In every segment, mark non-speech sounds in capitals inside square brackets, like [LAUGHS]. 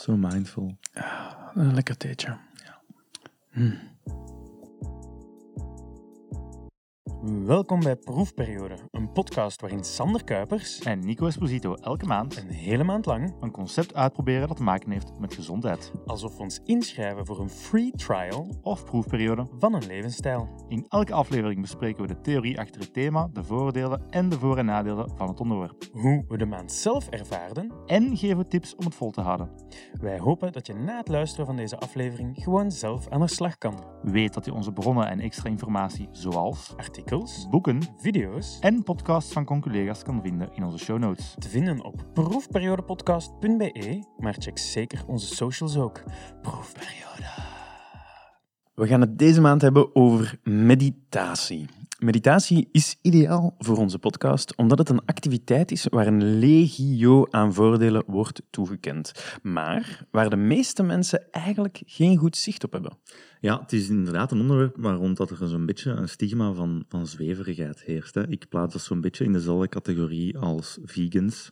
Zo mindful. Een lekker theetje. Hm. Welkom bij Proefperiode, een podcast waarin Sander Kuipers En Nico Esposito elke maand een hele maand lang, een concept uitproberen dat te maken heeft met gezondheid. alsof we ons inschrijven voor een free trial Of proefperiode. van een levensstijl. In elke aflevering bespreken we de theorie achter het thema, de voordelen en de voor- en nadelen van het onderwerp. Hoe we de maand zelf ervaarden. En geven we tips om het vol te houden. Wij hopen dat je na het luisteren van deze aflevering gewoon zelf aan de slag kan. Weet dat je onze bronnen en extra informatie zoals Artikels, boeken video's, en podcasts van conculega's kan vinden in onze show notes. te vinden op proefperiodepodcast.be, maar check zeker onze socials ook. Proefperiode. We gaan het deze maand hebben over meditatie. Meditatie is ideaal voor onze podcast omdat het een activiteit is waar een legio aan voordelen wordt toegekend, maar waar de meeste mensen eigenlijk geen goed zicht op hebben. Ja, het is inderdaad een onderwerp waar rond dat er zo'n beetje een stigma van, van zweverigheid heerst. Hè. Ik plaats dat zo'n beetje in dezelfde categorie als vegans,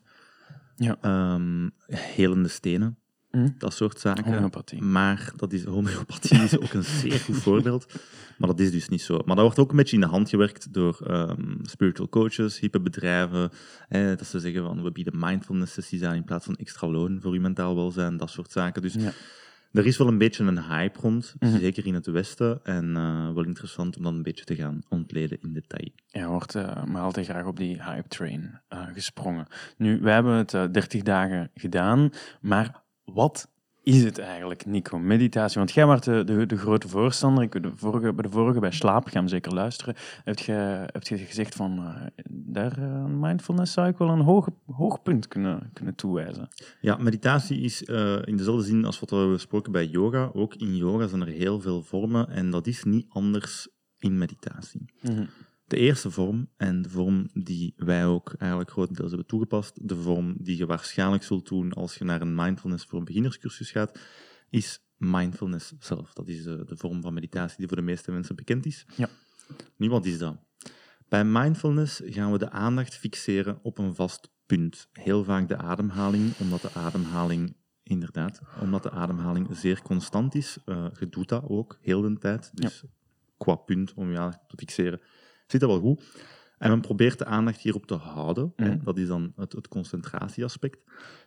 Ja. Ehm, helende stenen, Hm? dat soort zaken. Homeopathie. Maar dat is, homeopathie is ook een zeer goed voorbeeld. Maar dat is dus niet zo. Maar dat wordt ook een beetje in de hand gewerkt door ehm, spiritual coaches, hippe bedrijven. Eh, dat ze zeggen van we bieden mindfulness sessies aan in plaats van extra loon voor je mentaal welzijn, dat soort zaken. Dus Ja. er is wel een beetje een hype rond, Mhm. zeker in het Westen. En eh, wel interessant om dat een beetje te gaan ontleden in detail. Ja, wordt eh, maar altijd graag op die hype train eh, gesprongen. Nu, wij hebben het eh, 30 dagen gedaan, maar wat is het eigenlijk, Nico, meditatie? Want jij was de, de, de grote voorstander. Ik, de vorige, bij de vorige, bij Slaap, ga hem zeker luisteren, heb je, heb je gezegd van, eh, daar eh, mindfulness zou ik wel een hoog, hoog punt kunnen, kunnen toewijzen. Ja, meditatie is eh, in dezelfde zin als wat we hebben besproken bij yoga. Ook in yoga zijn er heel veel vormen en dat is niet anders in meditatie. De eerste vorm, en de vorm die wij ook eigenlijk grotendeels hebben toegepast, de vorm die je waarschijnlijk zult doen als je naar een mindfulness voor een beginnerscursus gaat, is mindfulness zelf. Dat is de, de vorm van meditatie die voor de meeste mensen bekend is. Ja. Nu, wat is dat? Bij mindfulness gaan we de aandacht fixeren op een vast punt. Heel vaak de ademhaling, omdat de ademhaling, inderdaad, omdat de ademhaling zeer constant is. Eh, je doet dat ook heel de tijd. Dus qua punt om je aandacht te fixeren, zit dat wel goed. En men probeert de aandacht hierop te houden. hè. Mhm. Dat is dan het, het concentratieaspect.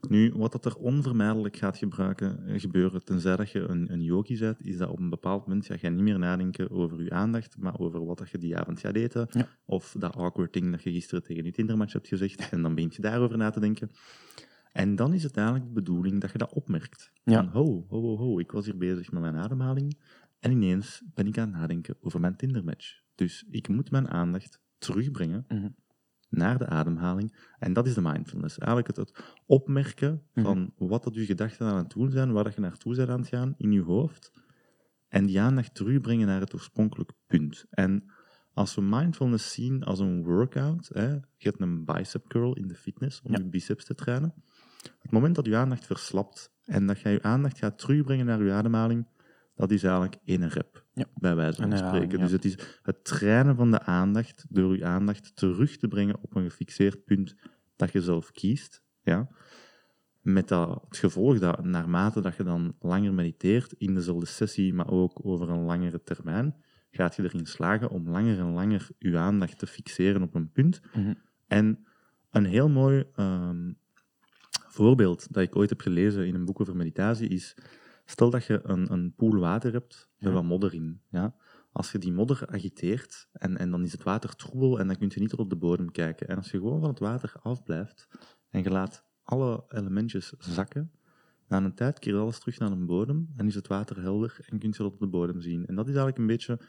Nu, wat dat er onvermijdelijk gaat gebruiken, eh, gebeuren, tenzij dat je een, een yogi bent, is dat op een bepaald moment ga je niet meer nadenken over je aandacht, maar over wat dat je die avond gaat eten. Ja. Of dat awkward ding dat je gisteren tegen je Tindermatch hebt gezegd. En dan begint je daarover na te denken. En dan is het eigenlijk de bedoeling dat je dat opmerkt. Ja. Van, ho, ho, ho, ho, ik was hier bezig met mijn ademhaling. En ineens ben ik aan het nadenken over mijn Tindermatch. Dus ik moet mijn aandacht terugbrengen Mhm. naar de ademhaling. En dat is de mindfulness. Eigenlijk het, het opmerken Mhm. van wat dat je gedachten aan het doen zijn, waar dat je naartoe bent aan het gaan in je hoofd. En die aandacht terugbrengen naar het oorspronkelijke punt. En als we mindfulness zien als een workout, hè, je hebt een bicep curl in de fitness om Ja. je biceps te trainen. Het moment dat je aandacht verslapt en dat je je aandacht gaat terugbrengen naar je ademhaling, dat is eigenlijk één rep, Ja. bij wijze van spreken. ja. Dus het is het trainen van de aandacht door je aandacht terug te brengen op een gefixeerd punt dat je zelf kiest. Ja? Met dat, het gevolg dat naarmate dat je dan langer mediteert in dezelfde sessie, maar ook over een langere termijn, gaat je erin slagen om langer en langer je aandacht te fixeren op een punt. Mhm. En een heel mooi ehm, voorbeeld dat ik ooit heb gelezen in een boek over meditatie is, stel dat je een, een poel water hebt met Ja. wat modder in. Ja? Als je die modder agiteert en, en dan is het water troebel en dan kun je niet tot op de bodem kijken. En als je gewoon van het water afblijft en je laat alle elementjes zakken, na een tijd keert alles terug naar de bodem en is het water helder en kun je dat op de bodem zien. En dat is eigenlijk een beetje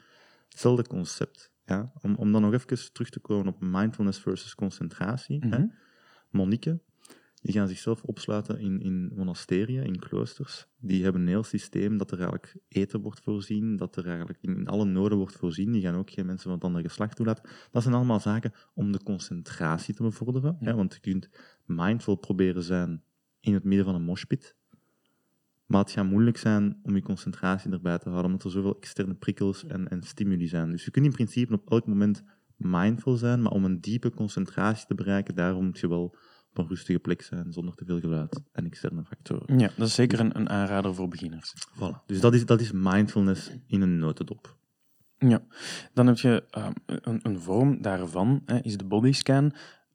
hetzelfde concept. Ja? Om, om dan nog even terug te komen op mindfulness versus concentratie. hè? Mhm. Die gaan zichzelf opsluiten in, in monasteriën, in kloosters. Die hebben een heel systeem dat er eigenlijk eten wordt voorzien, dat er eigenlijk in, in alle noden wordt voorzien. Die gaan ook geen mensen van het andere geslacht toelaten. Dat zijn allemaal zaken om de concentratie te bevorderen. Ja. Hè? Want je kunt mindful proberen zijn in het midden van een moshpit. Maar het gaat moeilijk zijn om je concentratie erbij te houden, omdat er zoveel externe prikkels en, en stimuli zijn. Dus je kunt in principe op elk moment mindful zijn, maar om een diepe concentratie te bereiken, daarom moet je wel op een rustige plek zijn, zonder te veel geluid en externe factoren. Ja, dat is zeker een, een aanrader voor beginners. Voilà. Dus dat is, dat is mindfulness in een notendop. Ja, dan heb je ehm, een, een vorm daarvan, hè, is de bodyscan.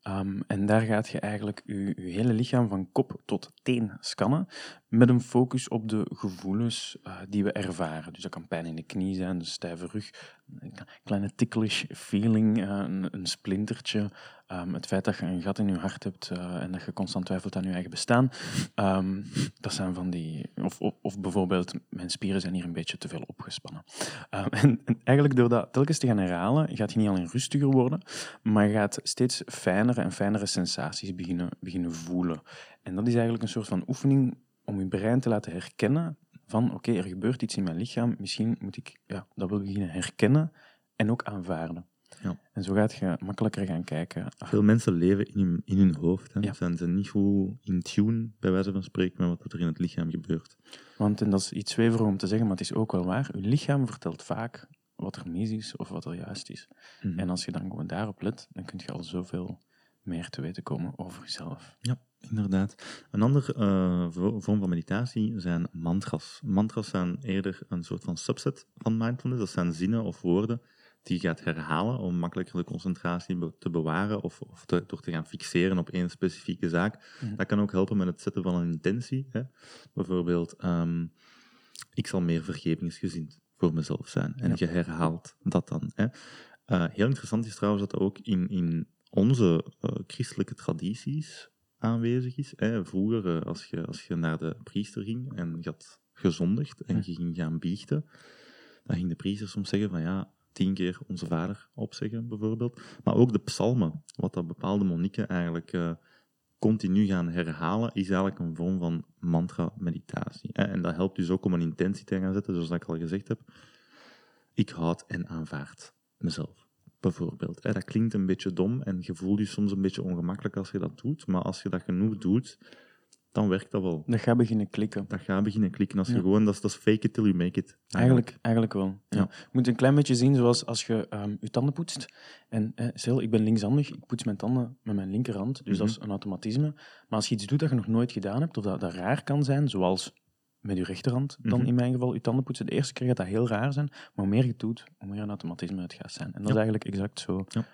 Um, en daar gaat je eigenlijk je, je, hele lichaam van kop tot teen scannen, met een focus op de gevoelens uh, die we ervaren. Dus dat kan pijn in de knie zijn, een stijve rug, een kleine ticklish feeling, uh, een, een, splintertje, um, het feit dat je een gat in je hart hebt uh, en dat je constant twijfelt aan je eigen bestaan. Um, dat zijn van die... Of, of, bijvoorbeeld, mijn spieren zijn hier een beetje te veel opgespannen. En, en, eigenlijk door dat telkens te gaan herhalen, gaat je niet alleen rustiger worden, maar je gaat steeds fijnere en fijnere sensaties beginnen, beginnen voelen. En dat is eigenlijk een soort van oefening om je brein te laten herkennen van oké, er gebeurt iets in mijn lichaam, misschien moet ik ja, dat wel beginnen herkennen en ook aanvaarden. Ja. En zo gaat je makkelijker gaan kijken. Veel mensen leven in hun, in hun hoofd. Hè. Ja. Zijn ze niet goed in tune, bij wijze van spreken, met wat er in het lichaam gebeurt. Want, en dat is iets zweverig om te zeggen, maar het is ook wel waar, je lichaam vertelt vaak wat er mis is of wat er juist is. Mm -hmm. En als je dan gewoon daarop let, dan kun je al zoveel meer te weten komen over jezelf. Ja, inderdaad. Een andere uh, vorm van meditatie zijn mantras. Mantras zijn eerder een soort van subset van mindfulness. Dat zijn zinnen of woorden die gaat herhalen om makkelijker de concentratie te bewaren of, of te, door te gaan fixeren op één specifieke zaak. Mm -hmm. Dat kan ook helpen met het zetten van een intentie. Hè. Bijvoorbeeld, um, ik zal meer vergevingsgezind voor mezelf zijn. En ja. je herhaalt dat dan. Hè. Uh, heel interessant is trouwens dat ook in, in onze uh, christelijke tradities aanwezig is. Hè. Vroeger, uh, als, je, als je naar de priester ging en je had gezondigd en je ging gaan biechten, dan ging de priester soms zeggen van ja, tien keer onze vader opzeggen bijvoorbeeld. Maar ook de psalmen, wat dat bepaalde monniken eigenlijk uh, continu gaan herhalen, is eigenlijk een vorm van mantra-meditatie. En dat helpt dus ook om een intentie te gaan zetten, zoals ik al gezegd heb. Ik houd en aanvaard mezelf bijvoorbeeld. Dat klinkt een beetje dom en je voelt je soms een beetje ongemakkelijk als je dat doet, maar als je dat genoeg doet, dan werkt dat wel. Dat gaat beginnen klikken. Dat gaat beginnen klikken als je ja. gewoon, dat is, dat is fake it till you make it. Eigenlijk, eigenlijk wel. Ja. Ja. Je moet een klein beetje zien zoals als je um, je tanden poetst. En eh, stel, ik ben linkshandig, ik poets mijn tanden met mijn linkerhand, dus mm -hmm. dat is een automatisme. Maar als je iets doet dat je nog nooit gedaan hebt, of dat, dat raar kan zijn, zoals met je rechterhand, dan mm -hmm. in mijn geval je tanden poetsen. De eerste keer gaat dat heel raar zijn, maar hoe meer je het doet, hoe meer een automatisme het gaat zijn. En dat ja. is eigenlijk exact zo. Ja.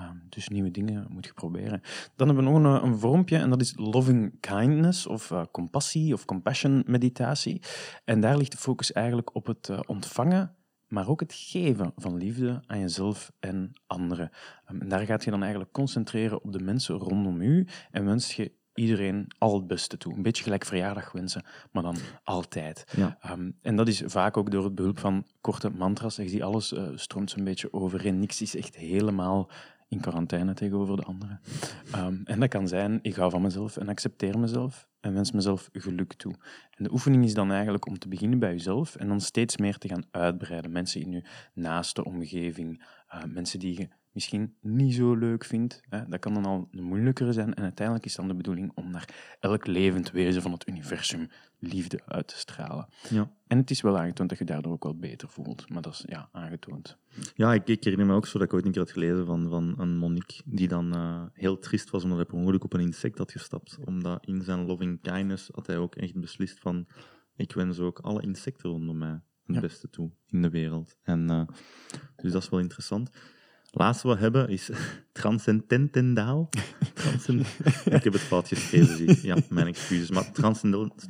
Um, dus nieuwe dingen moet je proberen. Dan hebben we nog een, een vormpje, en dat is loving kindness, of uh, compassie, of compassion meditatie. En daar ligt de focus eigenlijk op het uh, ontvangen, maar ook het geven van liefde aan jezelf en anderen. Um, en daar gaat je dan eigenlijk concentreren op de mensen rondom u en wens je iedereen al het beste toe. Een beetje gelijk verjaardag wensen, maar dan altijd. Ja. Um, en dat is vaak ook door het behulp van korte mantras. Je ziet, alles uh, stroomt zo'n beetje overeen. Niks is echt helemaal in quarantaine tegenover de anderen. Um, en dat kan zijn, ik hou van mezelf en accepteer mezelf en wens mezelf geluk toe. En de oefening is dan eigenlijk om te beginnen bij jezelf en dan steeds meer te gaan uitbreiden. Mensen in je naaste omgeving, uh, mensen die je misschien niet zo leuk vindt. Hè, dat kan dan al een moeilijkere zijn. En uiteindelijk is dan de bedoeling om naar elk levend wezen van het universum liefde uit te stralen. Ja. En het is wel aangetoond dat je daardoor ook wel beter voelt. Maar dat is ja, aangetoond. Ja, ik, ik herinner me ook zo dat ik ooit een keer had gelezen van, van een monnik die dan uh, heel triest was omdat hij per ongeluk op een insect had gestapt. Omdat in zijn loving kindness had hij ook echt beslist van ik wens ook alle insecten rondom mij het ja. beste toe in de wereld. En, uh, dus dat is wel interessant. Laatste wat we hebben is transcendentendaal. Transcend ik heb het fout geschreven, zie Ja, mijn excuses. Maar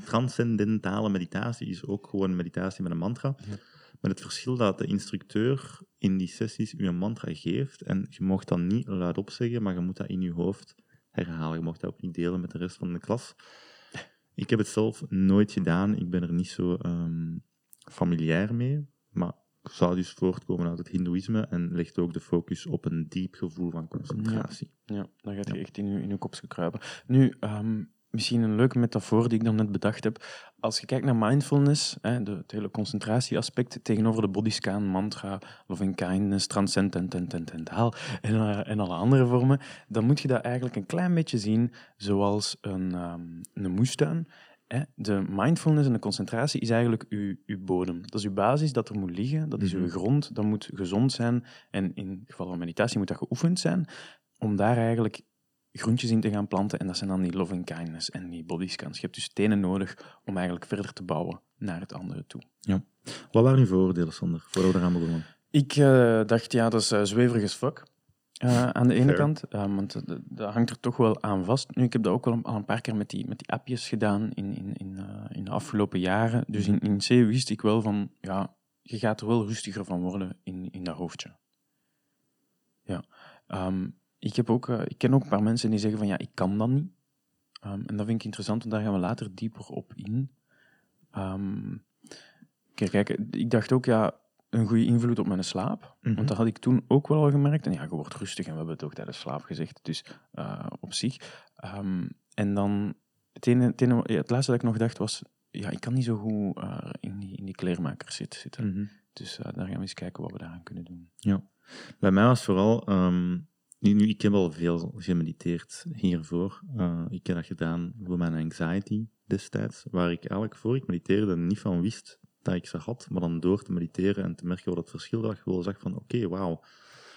transcendentale meditatie is ook gewoon meditatie met een mantra. Ja. Met het verschil dat de instructeur in die sessies u een mantra geeft en je mag dat niet luidop zeggen, maar je moet dat in je hoofd herhalen. Je mag dat ook niet delen met de rest van de klas. Ik heb het zelf nooit gedaan. Ik ben er niet zo um, familiair mee. Maar zou dus voortkomen uit het hindoeïsme en legt ook de focus op een diep gevoel van concentratie. Ja, ja dan gaat je echt in je, in je kopje kruipen. Nu, um, misschien een leuke metafoor die ik dan net bedacht heb. Als je kijkt naar mindfulness, hè, de, het hele concentratieaspect tegenover de bodyscan, mantra, loving kindness, transcendentaal en, uh, en alle andere vormen, dan moet je dat eigenlijk een klein beetje zien zoals een, um, een moestuin. De mindfulness en de concentratie is eigenlijk uw, uw bodem. Dat is uw basis dat er moet liggen, dat is uw grond, dat moet gezond zijn. En in het geval van meditatie moet dat geoefend zijn, om daar eigenlijk groentjes in te gaan planten. En dat zijn dan die loving kindness en die body scans. Je hebt dus tenen nodig om eigenlijk verder te bouwen naar het andere toe. Ja. Wat waren uw vooroordelen, Sander, voordat we eraan begonnen? Ik uh, dacht, ja, dat is uh, zweverig as fuck. Uh, aan de ene Fair. kant, want dat hangt er toch wel aan vast. Nu, ik heb dat ook wel al een paar keer met die, met die appjes gedaan in, in, in, in de afgelopen jaren. Dus in, in C wist ik wel van, ja, je gaat er wel rustiger van worden in, in dat hoofdje. Ja. Um, ik, heb ook, uh, ik ken ook een paar mensen die zeggen van, ja, ik kan dat niet. Um, en dat vind ik interessant, want daar gaan we later dieper op in. Um, kijk, kijk, ik dacht ook, ja, een goede invloed op mijn slaap. Mm -hmm. Want dat had ik toen ook wel al gemerkt. En ja, je wordt rustig en we hebben het ook tijdens slaap gezegd. Dus uh, op zich. Um, en dan, het, ene, het, ene, het laatste dat ik nog dacht was, ja, ik kan niet zo goed uh, in, die, in die kleermakers zitten. zitten. Mm -hmm. Dus uh, daar gaan we eens kijken wat we daaraan kunnen doen. Ja. Bij mij was vooral... Um, nu, nu, ik heb al veel gemediteerd hiervoor. Ik heb dat gedaan voor mijn anxiety destijds. Waar ik eigenlijk voor ik mediteerde niet van wist dat ik ze had, maar dan door te mediteren en te merken wat het verschil was, ik wel zag van oké, okay, wauw,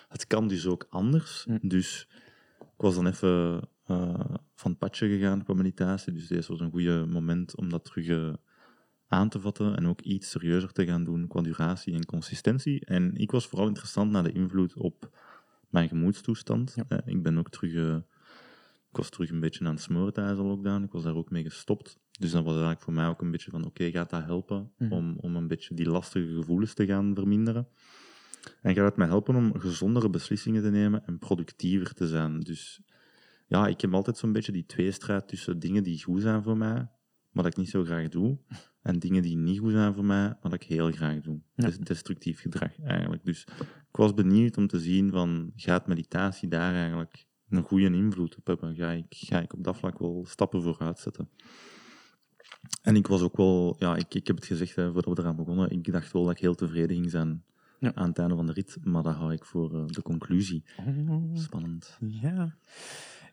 het kan dus ook anders. Mm. Dus ik was dan even uh, van het padje gegaan qua meditatie, dus deze was een goede moment om dat terug uh, aan te vatten en ook iets serieuzer te gaan doen qua duratie en consistentie. En ik was vooral interessant naar de invloed op mijn gemoedstoestand. Ja. Uh, ik ben ook terug, ik was terug een beetje aan het smoren tijdens de lockdown, ik was daar ook mee gestopt. Dus dat was eigenlijk voor mij ook een beetje van, oké, okay, gaat dat helpen Mhm. om, om een beetje die lastige gevoelens te gaan verminderen? En gaat het mij helpen om gezondere beslissingen te nemen en productiever te zijn? Dus ja, ik heb altijd zo'n beetje die tweestrijd tussen dingen die goed zijn voor mij, maar dat ik niet zo graag doe, en dingen die niet goed zijn voor mij, maar dat ik heel graag doe. Ja. Dus destructief gedrag eigenlijk. Dus ik was benieuwd om te zien van, gaat meditatie daar eigenlijk een goede invloed op hebben? Ga ik, ga ik op dat vlak wel stappen vooruit zetten? En ik was ook wel, ja, ik, ik heb het gezegd hè, voordat we eraan begonnen, ik dacht wel dat ik heel tevreden ging zijn Ja. aan het einde van de rit, maar dat hou ik voor eh, de conclusie. Spannend. Ja.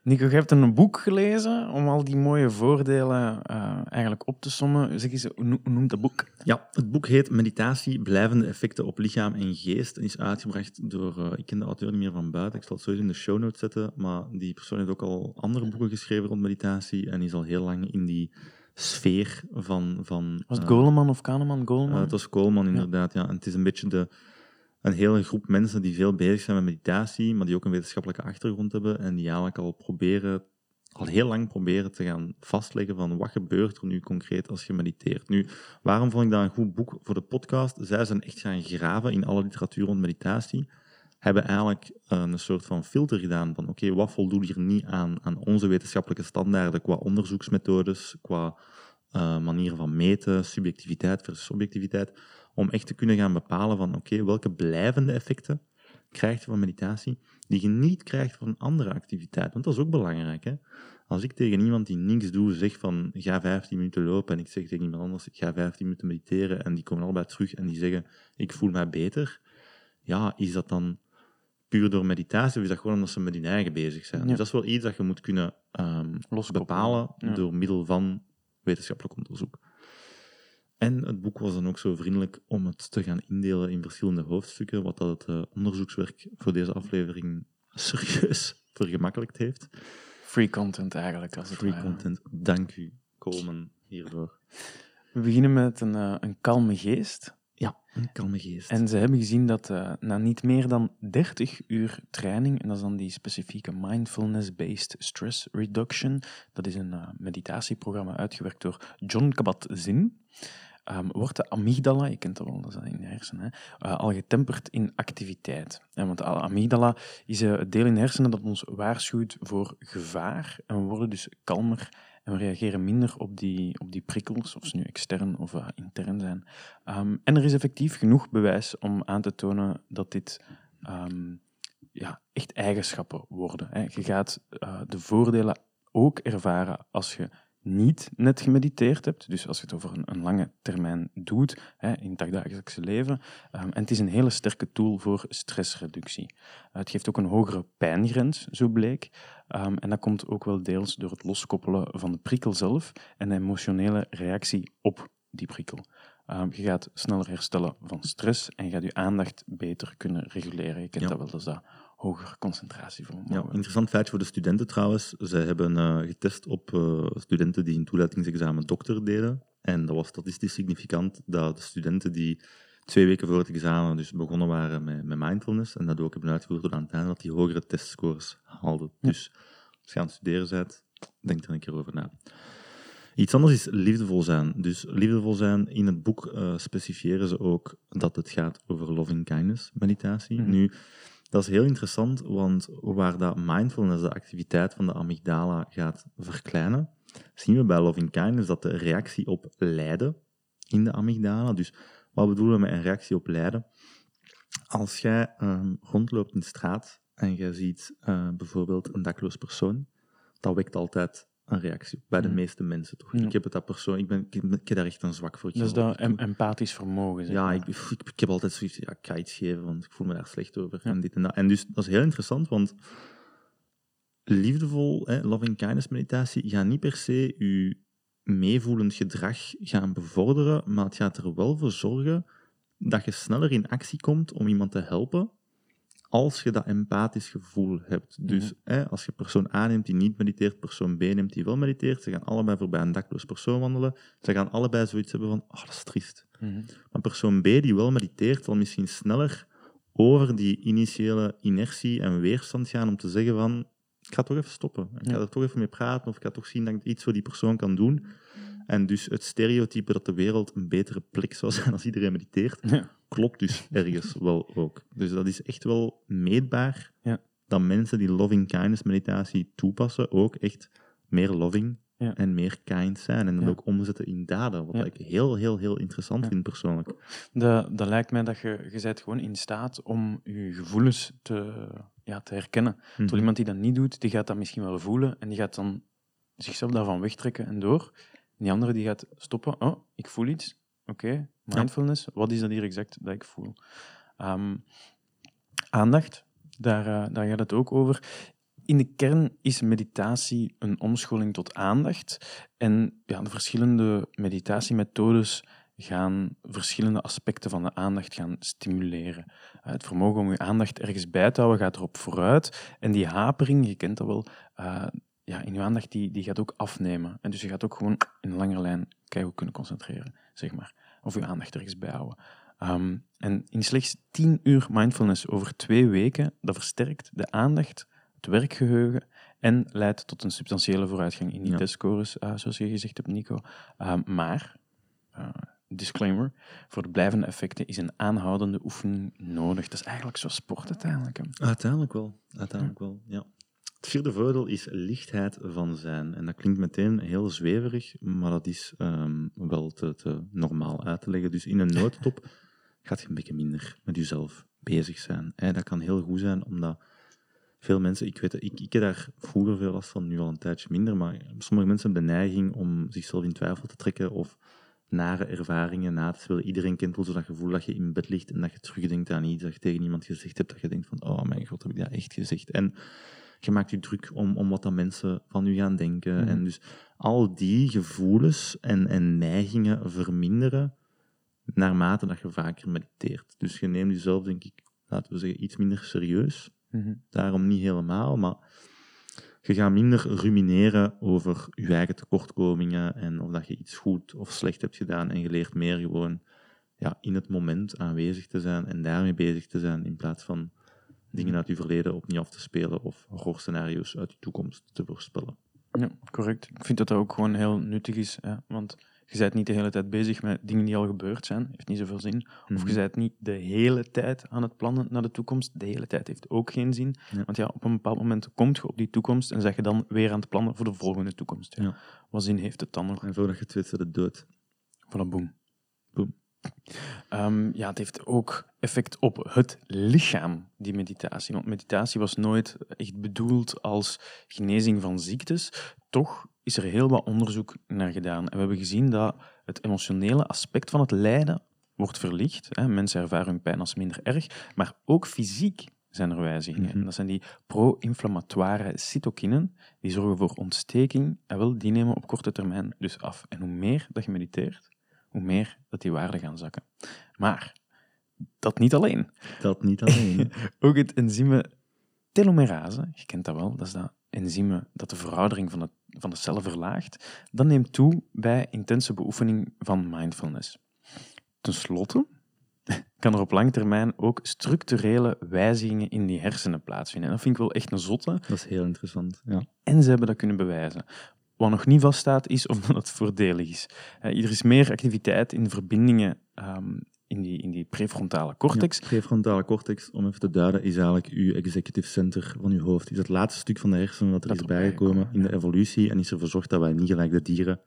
Nico, je hebt een boek gelezen om al die mooie voordelen eh, eigenlijk op te sommen. Zeg eens, hoe noemt dat boek? Ja, het boek heet Meditatie, blijvende effecten op lichaam en geest en is uitgebracht door, eh, ik ken de auteur niet meer van buiten, ik zal het sowieso in de show notes zetten, maar die persoon heeft ook al andere boeken geschreven rond meditatie en is al heel lang in die sfeer van... van Was het eh, Goleman of Kahneman? Goleman? Uh, het was Coleman, inderdaad. Ja. En het is een beetje de, een hele groep mensen die veel bezig zijn met meditatie, maar die ook een wetenschappelijke achtergrond hebben en die eigenlijk al proberen, al heel lang proberen te gaan vastleggen van wat gebeurt er nu concreet als je mediteert. Nu, waarom vond ik dat een goed boek voor de podcast? Zij zijn echt gaan graven in alle literatuur rond meditatie, hebben eigenlijk uh, een soort van filter gedaan van oké, wat voldoet hier niet aan, aan onze wetenschappelijke standaarden qua onderzoeksmethodes, qua uh, manieren van meten, subjectiviteit versus objectiviteit, om echt te kunnen gaan bepalen van oké, welke blijvende effecten krijg je van meditatie die je niet krijgt van een andere activiteit. Want dat is ook belangrijk. Hè? Als ik tegen iemand die niks doet zeg van ga 15 minuten lopen en ik zeg tegen iemand anders ga 15 minuten mediteren en die komen allebei terug en die zeggen ik voel mij beter, ja, is dat dan puur door meditatie of is dat gewoon omdat ze met hun eigen bezig zijn? Ja. Dus dat is wel iets dat je moet kunnen um, Loskoppelen. bepalen Ja. door middel van wetenschappelijk onderzoek. En het boek was dan ook zo vriendelijk om het te gaan indelen in verschillende hoofdstukken, wat dat het eh, onderzoekswerk voor deze aflevering serieus [LAUGHS] vergemakkelijkt heeft. Free content eigenlijk, als het Free ware. content. Dank u, Coleman, hiervoor. We beginnen met een, eh, een kalme geest. Geest. En ze hebben gezien dat eh, na niet meer dan 30 uur training, en dat is dan die specifieke mindfulness-based stress reduction, dat is een eh, meditatieprogramma uitgewerkt door John Kabat-Zinn, ehm, wordt de amygdala, je kent dat wel, dat is in de hersenen, eh, al getemperd in activiteit. En want de amygdala is eh, het deel in de hersenen dat ons waarschuwt voor gevaar, en we worden dus kalmer en we reageren minder op die, op die prikkels, of ze nu extern of eh, intern zijn. Um, en er is effectief genoeg bewijs om aan te tonen dat dit um, ja, echt eigenschappen worden. Hè. Je gaat de voordelen ook ervaren als je niet net gemediteerd hebt, dus als je het over een, een lange termijn doet, hè, in het dagdagelijkse leven. Um, en het is een hele sterke tool voor stressreductie. Uh, het geeft ook een hogere pijngrens, zo bleek. Um, en dat komt ook wel deels door het loskoppelen van de prikkel zelf en de emotionele reactie op die prikkel. Um, je gaat sneller herstellen van stress en je gaat je aandacht beter kunnen reguleren. Je kent Ja. dat wel, dat is dat hoger concentratievermogen. Ja, interessant feitje voor de studenten trouwens. Ze hebben uh, getest op uh, studenten die een toelatingsexamen dokter deden. En dat was statistisch significant dat de studenten die twee weken voor het examen dus begonnen waren met, met mindfulness en dat ook hebben uitgevoerd tot aan het einde, dat die hogere testscores haalden. Ja. Dus als je aan het studeren bent, denk er een keer over na. Iets anders is liefdevol zijn. Dus liefdevol zijn, in het boek uh, specifiëren ze ook dat het gaat over loving kindness meditatie. Mm. Nu, dat is heel interessant, want waar dat mindfulness, de activiteit van de amygdala, gaat verkleinen, zien we bij loving kindness dat de reactie op lijden in de amygdala, dus wat bedoelen we met een reactie op lijden? Als jij um, rondloopt in de straat en jij ziet uh, bijvoorbeeld een dakloos persoon, dat wekt altijd een reactie bij de mm. meeste mensen toch. Ik heb het dat persoon, ik, ben, ik, ik, heb daar echt een zwak voor. Dus dat em empathisch vermogen. Zeg ja, ik, ik, ik, heb altijd zoiets, ja, ik ga iets geven, want ik voel me daar slecht over. Ja. En, dit en, dat. en dus dat is heel interessant, want liefdevol, hè, loving kindness meditatie, gaat niet per se je meevoelend gedrag gaan bevorderen, maar het gaat er wel voor zorgen dat je sneller in actie komt om iemand te helpen als je dat empathisch gevoel hebt. Dus mm -hmm. hè, als je persoon A neemt die niet mediteert, persoon B neemt die wel mediteert, ze gaan allebei voorbij een dakloos persoon wandelen, ze gaan allebei zoiets hebben van, oh, dat is triest. Mm -hmm. Maar persoon B die wel mediteert, zal misschien sneller over die initiële inertie en weerstand gaan om te zeggen van, ik ga toch even stoppen. Ik ga er toch even mee praten, of ik ga toch zien dat ik iets voor die persoon kan doen. En dus het stereotype dat de wereld een betere plek zou zijn als iedereen mediteert, ja. Klopt dus ergens [LAUGHS] wel ook. Dus dat is echt wel meetbaar ja. dat mensen die loving kindness meditatie toepassen ook echt meer loving ja. en meer kind zijn. En dan ook omzetten in daden, wat ik heel, heel, heel interessant vind persoonlijk. Dat, dat lijkt mij dat je, je bent gewoon in staat om je gevoelens te, ja, te herkennen. Mm -hmm. Iemand die dat niet doet, die gaat dat misschien wel voelen en die gaat dan zichzelf daarvan wegtrekken en door. En die andere die gaat stoppen. Oh, ik voel iets. Oké, okay. mindfulness. Ja. Wat is dat hier exact dat ik voel? Um, aandacht, daar, uh, daar gaat het ook over. In de kern is meditatie een omscholing tot aandacht. En ja, de verschillende meditatiemethodes gaan verschillende aspecten van de aandacht gaan stimuleren. Uh, het vermogen om je aandacht ergens bij te houden gaat erop vooruit. En die hapering, je kent dat wel, uh, ja, in je aandacht die, die gaat ook afnemen. En dus je gaat ook gewoon in een langere lijn keihard kunnen concentreren, zeg maar. Of je aandacht ergens bijhouden. Um, en in slechts 10 uur mindfulness over twee weken, dat versterkt de aandacht, het werkgeheugen en leidt tot een substantiële vooruitgang in die ja. testscores, uh, zoals je gezegd hebt, Nico. Um, maar, uh, disclaimer, voor de blijvende effecten is een aanhoudende oefening nodig. Dat is eigenlijk zoals sport uiteindelijk. Hè? Uiteindelijk wel, uiteindelijk ja. wel, ja. Het vierde voordeel is lichtheid van zijn. En dat klinkt meteen heel zweverig, maar dat is um, wel te, normaal uit te leggen. Dus in een noodtop [LAUGHS] gaat je een beetje minder met jezelf bezig zijn. En dat kan heel goed zijn, omdat veel mensen, ik weet ik, ik heb daar vroeger veel last van, nu al een tijdje minder, maar sommige mensen hebben de neiging om zichzelf in twijfel te trekken of nare ervaringen na te spelen. Iedereen kent wel dat gevoel dat je in bed ligt en dat je terugdenkt aan iets dat je tegen iemand gezegd hebt, dat je denkt van, oh mijn god, heb ik dat echt gezegd? En je maakt je druk om, om wat dat mensen van u gaan denken. Mm. En dus al die gevoelens en, en neigingen verminderen naarmate dat je vaker mediteert. Dus je neemt jezelf, denk ik, laten we zeggen, iets minder serieus. Mm -hmm. Daarom niet helemaal, maar je gaat minder rumineren over je eigen tekortkomingen en of dat je iets goed of slecht hebt gedaan en je leert meer gewoon ja, in het moment aanwezig te zijn en daarmee bezig te zijn in plaats van dingen uit je verleden opnieuw af te spelen of horrorscenario's uit je toekomst te voorspellen. Ja, correct. Ik vind dat dat ook gewoon heel nuttig is, ja, want je bent niet de hele tijd bezig met dingen die al gebeurd zijn, heeft niet zoveel zin. Of je bent niet de hele tijd aan het plannen naar de toekomst, de hele tijd heeft ook geen zin. Ja. Want ja, op een bepaald moment komt je op die toekomst en zeg je dan weer aan het plannen voor de volgende toekomst. Ja. Ja. Wat zin heeft het dan nog? En voordat je het weet, de dood. Van een boom. Um, ja, het heeft ook effect op het lichaam, die meditatie. Want meditatie was nooit echt bedoeld als genezing van ziektes. Toch is er heel wat onderzoek naar gedaan. En we hebben gezien dat het emotionele aspect van het lijden wordt verlicht. Hè. Mensen ervaren hun pijn als minder erg, maar ook fysiek zijn er wijzigingen. Mm -hmm. Dat zijn die pro-inflammatoire cytokinen, die zorgen voor ontsteking. En wel, die nemen op korte termijn dus af. En hoe meer dat je mediteert, hoe meer dat die waarden gaan zakken. Maar dat niet alleen. Dat niet alleen. [LAUGHS] ook het enzyme telomerase, je kent dat wel, dat is dat enzyme dat de veroudering van de, van de cellen verlaagt, dat neemt toe bij intense beoefening van mindfulness. Ten slotte [LAUGHS] kan er op lange termijn ook structurele wijzigingen in die hersenen plaatsvinden. En dat vind ik wel echt een zotte. Dat is heel interessant. Ja. En ze hebben dat kunnen bewijzen. Wat nog niet vaststaat, is of dat het voordelig is. Uh, er is meer activiteit in verbindingen um, in, die, in die prefrontale cortex. Ja, prefrontale cortex, om even te duiden, is eigenlijk uw executive center van uw hoofd. Is het laatste stuk van de hersenen dat er dat is bijgekomen in de evolutie en is ervoor gezorgd dat wij niet gelijk de dieren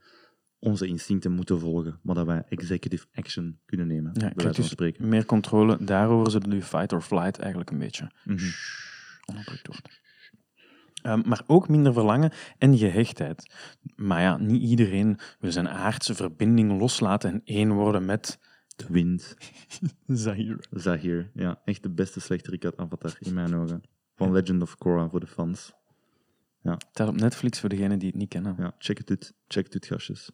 onze instincten moeten volgen, maar dat wij executive action kunnen nemen. Ja, bij dus spreken. meer controle daarover, zodat nu fight or flight eigenlijk een beetje mm -hmm. wordt. Um, maar ook minder verlangen en gehechtheid. Maar ja, niet iedereen wil zijn aardse verbinding loslaten en één worden met... De wind. [LAUGHS] Zahir. Zahir, ja. Echt de beste slechterik uit Avatar, in mijn ogen. Van Legend of Korra voor de fans. Ja. Staat op Netflix voor degenen die het niet kennen. Ja, check het uit. Check het uit, gastjes.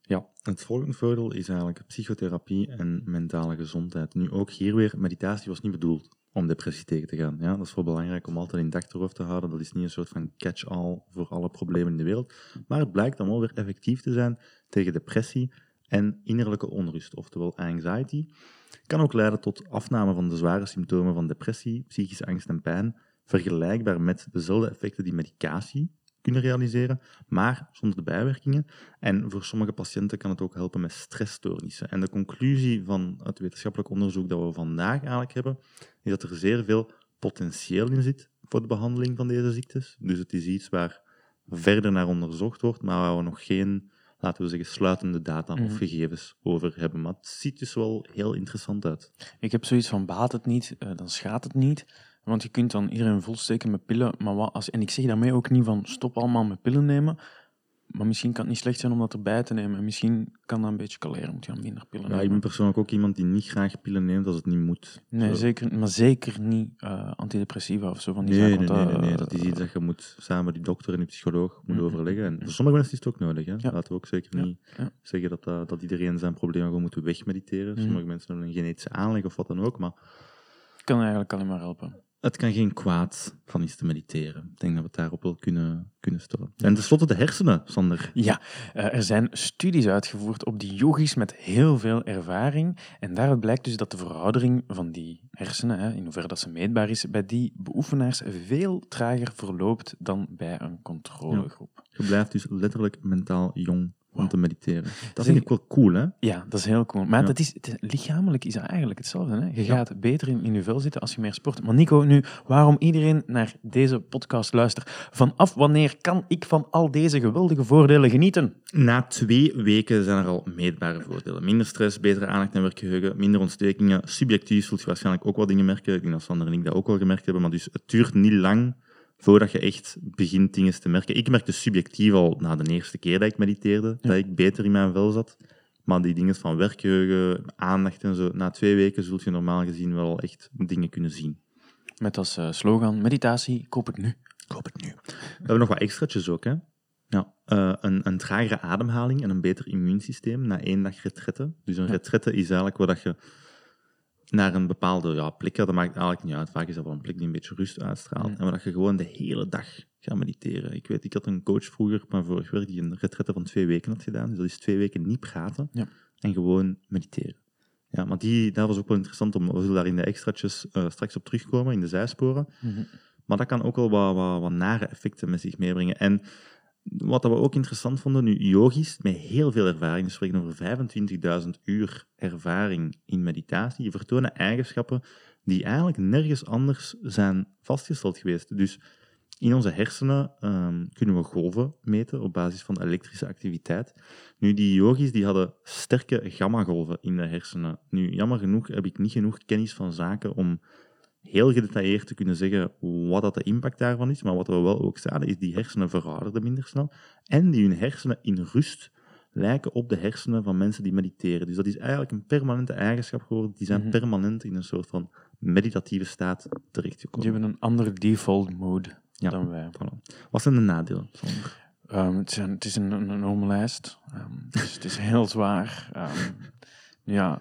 Ja, het volgende voordeel is eigenlijk psychotherapie en mentale gezondheid. Nu ook hier weer, meditatie was niet bedoeld om depressie tegen te gaan. Ja, dat is wel belangrijk om altijd in achterhoofd te houden. Dat is niet een soort van catch-all voor alle problemen in de wereld. Maar het blijkt dan wel weer effectief te zijn tegen depressie en innerlijke onrust, oftewel anxiety. Kan ook leiden tot afname van de zware symptomen van depressie, psychische angst en pijn, vergelijkbaar met dezelfde effecten die medicatie kunnen realiseren, maar zonder de bijwerkingen. En voor sommige patiënten kan het ook helpen met stressstoornissen. En de conclusie van het wetenschappelijk onderzoek dat we vandaag eigenlijk hebben, is dat er zeer veel potentieel in zit voor de behandeling van deze ziektes. Dus het is iets waar verder naar onderzocht wordt, maar waar we nog geen, laten we zeggen, sluitende data of mhm. gegevens over hebben. Maar het ziet dus wel heel interessant uit. Ik heb zoiets van, baat het niet, uh, dan schaadt het niet. Want je kunt dan iedereen volsteken met pillen, maar wat als, en ik zeg daarmee ook niet van stop allemaal met pillen nemen, maar misschien kan het niet slecht zijn om dat erbij te nemen. En misschien kan dat een beetje kaleren, moet je dan minder pillen ja, nemen. Ik ben persoonlijk ook iemand die niet graag pillen neemt als het niet moet. Nee, zeker, maar zeker niet uh, antidepressiva of zo van die nee, zaken. Nee, nee, nee, nee, dat is iets dat je moet samen met die dokter en die psycholoog moet overleggen. En voor sommige mensen is het ook nodig. Hè? Ja. Laten we ook zeker niet ja. zeggen dat, uh, dat iedereen zijn problemen gewoon moet wegmediteren. Sommige mensen hebben een genetische aanleg of wat dan ook, maar... Kan eigenlijk alleen maar helpen het kan geen kwaad van iets te mediteren. Ik denk dat we het daarop wel kunnen, kunnen stellen. En tenslotte de hersenen, Sander. Ja, eh, er zijn studies uitgevoerd op die yogis met heel veel ervaring. En daaruit blijkt dus dat de veroudering van die hersenen, in hoeverre dat ze meetbaar is, bij die beoefenaars veel trager verloopt dan bij een controlegroep. Je blijft dus letterlijk mentaal jong om te mediteren. Dat vind ik wel cool, hè? Ja, dat is heel cool. Maar dat is, het, lichamelijk is dat eigenlijk hetzelfde. Hè? Je gaat beter in, in je vel zitten als je meer sport. Maar Nico, nu, waarom iedereen naar deze podcast luistert, vanaf wanneer kan ik van al deze geweldige voordelen genieten? Na twee weken zijn er al meetbare voordelen. Minder stress, betere aandacht en werkgeheugen, minder ontstekingen. Subjectief zult je waarschijnlijk ook wat dingen merken. Ik denk dat Sander en ik dat ook wel gemerkt hebben. Maar dus het duurt niet lang voordat je echt begint dingen te merken. Ik merkte subjectief al na de eerste keer dat ik mediteerde, dat ik beter in mijn vel zat. Maar die dingen van werkgeheugen, aandacht en zo, na twee weken zult je normaal gezien wel echt dingen kunnen zien. Met als uh, slogan, meditatie, koop het nu. Koop het nu. We hebben nog wat extraatjes ook, hè. Ja, uh, een, een tragere ademhaling en een beter immuunsysteem na één dag retrette. Dus een ja. retrette is eigenlijk wat je naar een bepaalde ja, plek Dat maakt eigenlijk niet uit. Vaak is dat wel een plek die een beetje rust uitstraalt. Mm. En dat je gewoon de hele dag gaat mediteren. Ik weet, ik had een coach vroeger, maar vorig werk, die een retraite van twee weken had gedaan. Dus dat is twee weken niet praten ja. en gewoon mediteren. Ja, maar die, dat was ook wel interessant, om, we zullen daar in de extraatjes uh, straks op terugkomen, in de zijsporen. Mm -hmm. Maar dat kan ook wel wat, wat, wat nare effecten met zich meebrengen. En wat we ook interessant vonden, nu yogis met heel veel ervaring, we spreken over 25.000 uur ervaring in meditatie, die vertonen eigenschappen die eigenlijk nergens anders zijn vastgesteld geweest. Dus in onze hersenen um, kunnen we golven meten op basis van elektrische activiteit. Nu, die yogis die hadden sterke gamma-golven in de hersenen. Nu, jammer genoeg heb ik niet genoeg kennis van zaken om heel gedetailleerd te kunnen zeggen wat dat de impact daarvan is. Maar wat we wel ook zagen, is die hersenen verouderden minder snel. En die hun hersenen in rust lijken op de hersenen van mensen die mediteren. Dus dat is eigenlijk een permanente eigenschap geworden. Die zijn mhm. permanent in een soort van meditatieve staat terechtgekomen. Die hebben een andere default mode dan wij. Voilà. Wat zijn de nadelen? Um, het, zijn, het, is een, een enorme lijst. Um, dus het is heel zwaar. Um, ja,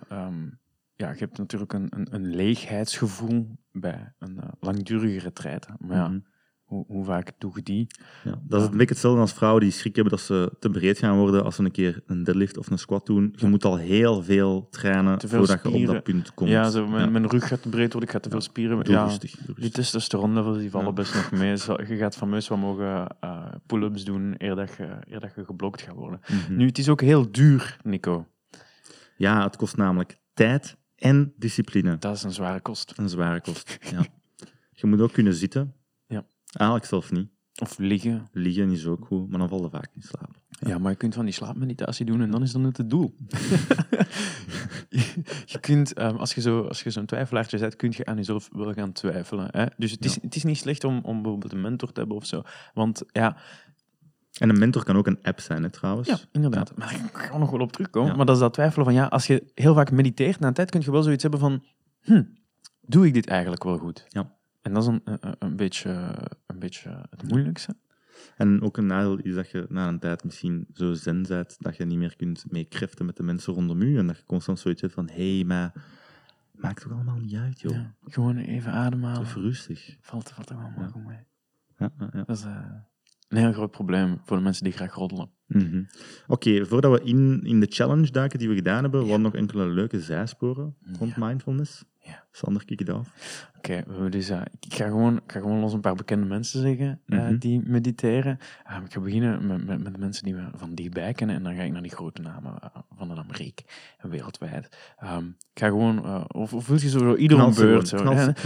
ja, je hebt natuurlijk een, een, een leegheidsgevoel bij een uh, langdurige retraite. Maar ja, Mhm. hoe, hoe vaak doe je die? Ja, dat is een beetje hetzelfde als vrouwen die schrik hebben dat ze te breed gaan worden als ze een keer een deadlift of een squat doen. Je moet al heel veel trainen veel voordat je op dat punt komt. Ja, zo, mijn, mijn rug gaat te breed worden, ik ga te veel spieren. Doe ja, rustig. doe die rustig. testosteronlevels die vallen best nog mee. [LAUGHS] Je gaat fameus wat mogen eh, pull-ups doen eer dat, je, eer dat je geblokt gaat worden. Mhm. Nu, het is ook heel duur, Nico. Ja, het kost namelijk tijd en discipline. Dat is een zware kost. Een zware kost. Ja. [LAUGHS] Je moet ook kunnen zitten. Ja. Eigenlijk zelf niet. Of liggen. Liggen is ook goed, maar dan val je vaak in slaap. Ja, maar je kunt van die slaapmeditatie doen en dan is dat net het doel. [LAUGHS] je kunt, ehm, als je zo- als je zo'n twijfelaartje zet, kun je aan jezelf wel gaan twijfelen. Hè? Dus het is, het is niet slecht om, om bijvoorbeeld een mentor te hebben of zo. Want ja, En een mentor kan ook een app zijn, hè, trouwens. ja inderdaad. Maar daar gaan we nog wel op terugkomen. Maar dat is dat twijfelen van, ja, als je heel vaak mediteert, na een tijd kun je wel zoiets hebben van, hm, doe ik dit eigenlijk wel goed? Ja. En dat is een, een, een, beetje, een beetje het moeilijkste. En ook een nadeel is dat je na een tijd misschien zo zen bent dat je niet meer kunt meekreften met de mensen rondom je. En dat je constant zoiets hebt van, hé, hey, maar maakt toch allemaal niet uit, joh. Ja, gewoon even ademhalen. Even rustig. Valt, valt er allemaal Ja. goed mee. Ja, ja, ja. Dat is eh, een heel groot probleem voor de mensen die graag roddelen. Mhm. Oké, voordat we in, in de challenge duiken die we gedaan hebben, we hadden nog enkele leuke zijsporen rond Ja. mindfulness. Ja. Sander, kick het af. Oké, we hebben dus, eh, ik ga gewoon, ik ga gewoon los een paar bekende mensen zeggen eh, Mhm. die mediteren. Ehm, ik ga beginnen met, met, met de mensen die we van dichtbij kennen en dan ga ik naar die grote namen eh, van de Amerik en wereldwijd. Ehm, ik ga gewoon, of, of wil je zo, ieder een beurt? Zo,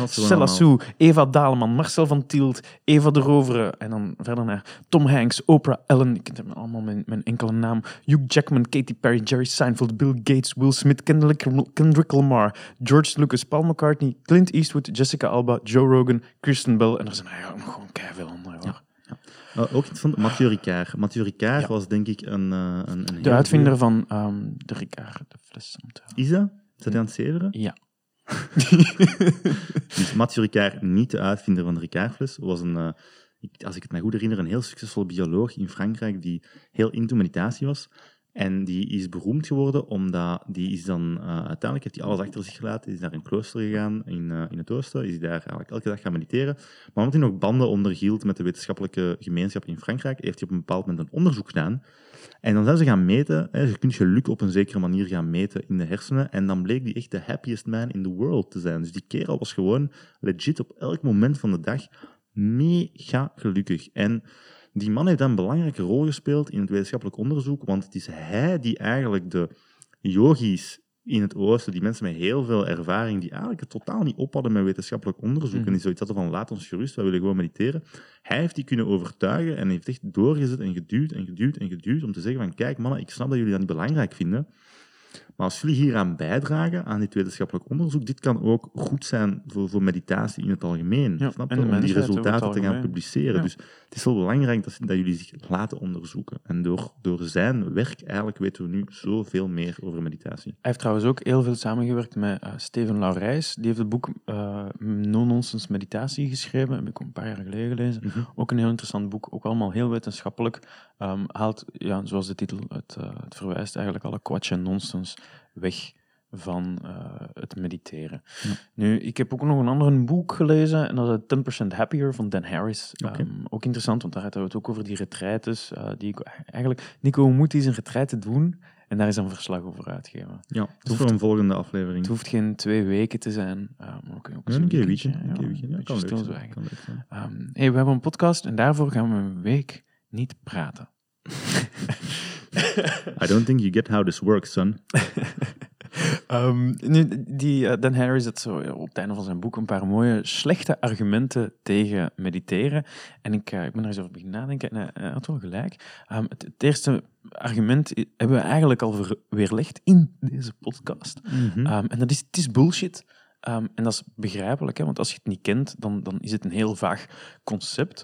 Stella. Sue, Eva Daleman, Marcel van Tielt, Eva de Rovere en dan verder naar Tom Hanks, Oprah, Ellen, ik heb allemaal mijn, mijn enkele naam, Hugh Jackman, Katy Perry, Jerry Seinfeld, Bill Gates, Will Smith, Kendrick, Kendrick Lamar, George Lucas, Paul McCartney, Clint Eastwood, Jessica Alba, Joe Rogan, Kristen Bell en er zijn eigenlijk nog gewoon keiveel andere. Hoor. Uh, ook interessant, Mathieu Ricard. Mathieu Ricard Ja. was denk ik een... eh, een, een De uitvinder van ehm, de Ricard, de fles. Is dat? Is dat aan het zeveren? Ja. [LAUGHS] Dus Mathieu Ricard, niet de uitvinder van de Ricardfles, was een, eh, ik- als ik het me goed herinner, een heel succesvol bioloog in Frankrijk die heel into meditatie was. En die is beroemd geworden omdat die is dan eh, uiteindelijk heeft hij alles achter zich gelaten, is naar een klooster gegaan in, eh, in het oosten, is hij daar eigenlijk elke dag gaan mediteren. Maar omdat hij nog banden onderhield met de wetenschappelijke gemeenschap in Frankrijk, heeft hij op een bepaald moment een onderzoek gedaan. En dan zijn ze gaan meten, hè, je kunt geluk op een zekere manier gaan meten in de hersenen, en dan bleek die echt de happiest man in the world te zijn. Dus die kerel was gewoon legit op elk moment van de dag mega gelukkig. En die man heeft dan een belangrijke rol gespeeld in het wetenschappelijk onderzoek, want het is hij die eigenlijk de yogis in het oosten, die mensen met heel veel ervaring, die eigenlijk het totaal niet op hadden met wetenschappelijk onderzoek, Mhm. en die zoiets hadden van, laat ons gerust, wij willen gewoon mediteren. Hij heeft die kunnen overtuigen en heeft echt doorgezet en geduwd en geduwd en geduwd om te zeggen van, kijk mannen, ik snap dat jullie dat niet belangrijk vinden, maar als jullie hieraan bijdragen, aan dit wetenschappelijk onderzoek, dit kan ook goed zijn voor, voor meditatie in het algemeen. Ja, snap je? Om die resultaten te gaan publiceren. Ja. Dus het is wel belangrijk dat, dat jullie zich laten onderzoeken. En door, door zijn werk eigenlijk weten we nu zoveel meer over meditatie. Hij heeft trouwens ook heel veel samengewerkt met eh, Steven Laurijs. Die heeft het boek eh, No-Nonsense Meditatie geschreven. Heb ik een paar jaar geleden gelezen. Ook een heel interessant boek, ook allemaal heel wetenschappelijk. Ehm, haalt, ja, zoals de titel het, eh, het verwijst, eigenlijk alle kwatsch en nonsens weg van eh, het mediteren. Ja. Nu, ik heb ook nog een ander boek gelezen, en dat is 10% Happier van Dan Harris. Ehm, ook interessant, want daar gaat het ook over die retraites. eh, die ik, eigenlijk, Nico, hoe moet hij zijn retraite doen? En daar is een verslag over uitgeven. Ja, is hoeft- voor een volgende aflevering. Het hoeft geen twee weken te zijn, eh, maar ook, ook Ja, zo'n een keer weekend. Een keer weekend. Ja, een kan beetje leuk zijn. stilzwijgen. Kan leuk zijn. Hey, we hebben een podcast en daarvoor gaan we een week niet praten. [LAUGHS] I don't think you get how this works, son. [LAUGHS] Ehm, nu, die eh, Dan Harris had zo op het einde van zijn boek een paar mooie slechte argumenten tegen mediteren. En ik, eh, ik ben er eens over beginnen nadenken en hij, had wel gelijk. Ehm, het, het eerste argument hebben we eigenlijk al weerlegd in deze podcast. Mhm. Ehm, en dat is, het is bullshit. En dat is begrijpelijk, hè, want als je het niet kent, dan, dan is het een heel vaag concept.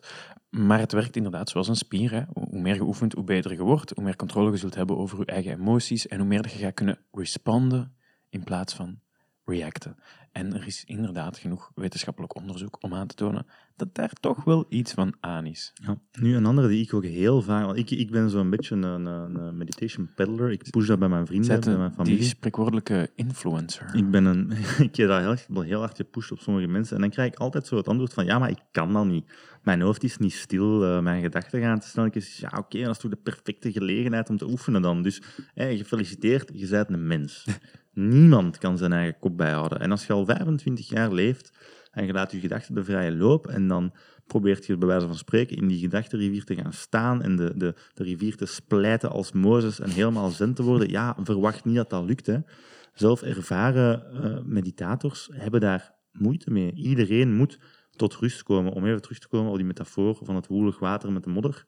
Maar het werkt inderdaad zoals een spier. Hè. Hoe meer je oefent, hoe beter je wordt. Hoe meer controle je zult hebben over je eigen emoties. En hoe meer je gaat kunnen responden in plaats van reacten. En er is inderdaad genoeg wetenschappelijk onderzoek om aan te tonen dat daar toch wel iets van aan is. Ja. Nu, een andere die ik ook heel vaak... Want ik, ik ben zo'n beetje een, een, meditation peddler. Ik push dat bij mijn vrienden, Zet bij mijn die familie. spreekwoordelijke influencer. Ik ben een... [LAUGHS] ik heb daar heel, heel hard gepusht op sommige mensen. En dan krijg ik altijd zo het antwoord van... Ja, maar ik kan dat niet. Mijn hoofd is niet stil. eh, mijn gedachten gaan te snel. Ik zeg, ja, oké, dat is toch de perfecte gelegenheid om te oefenen dan. Dus, hé, gefeliciteerd, je bent een mens. [LAUGHS] Niemand kan zijn eigen kop bijhouden. En als je al 25 jaar leeft en je laat je gedachten de vrije loop en dan probeert je bij wijze van spreken in die gedachtenrivier te gaan staan en de, de, de rivier te splijten als Mozes en helemaal zen te worden, ja, verwacht niet dat dat lukt. Hè. Zelf ervaren eh, meditators hebben daar moeite mee. Iedereen moet tot rust komen. Om even terug te komen op die metafoor van het woelig water met de modder.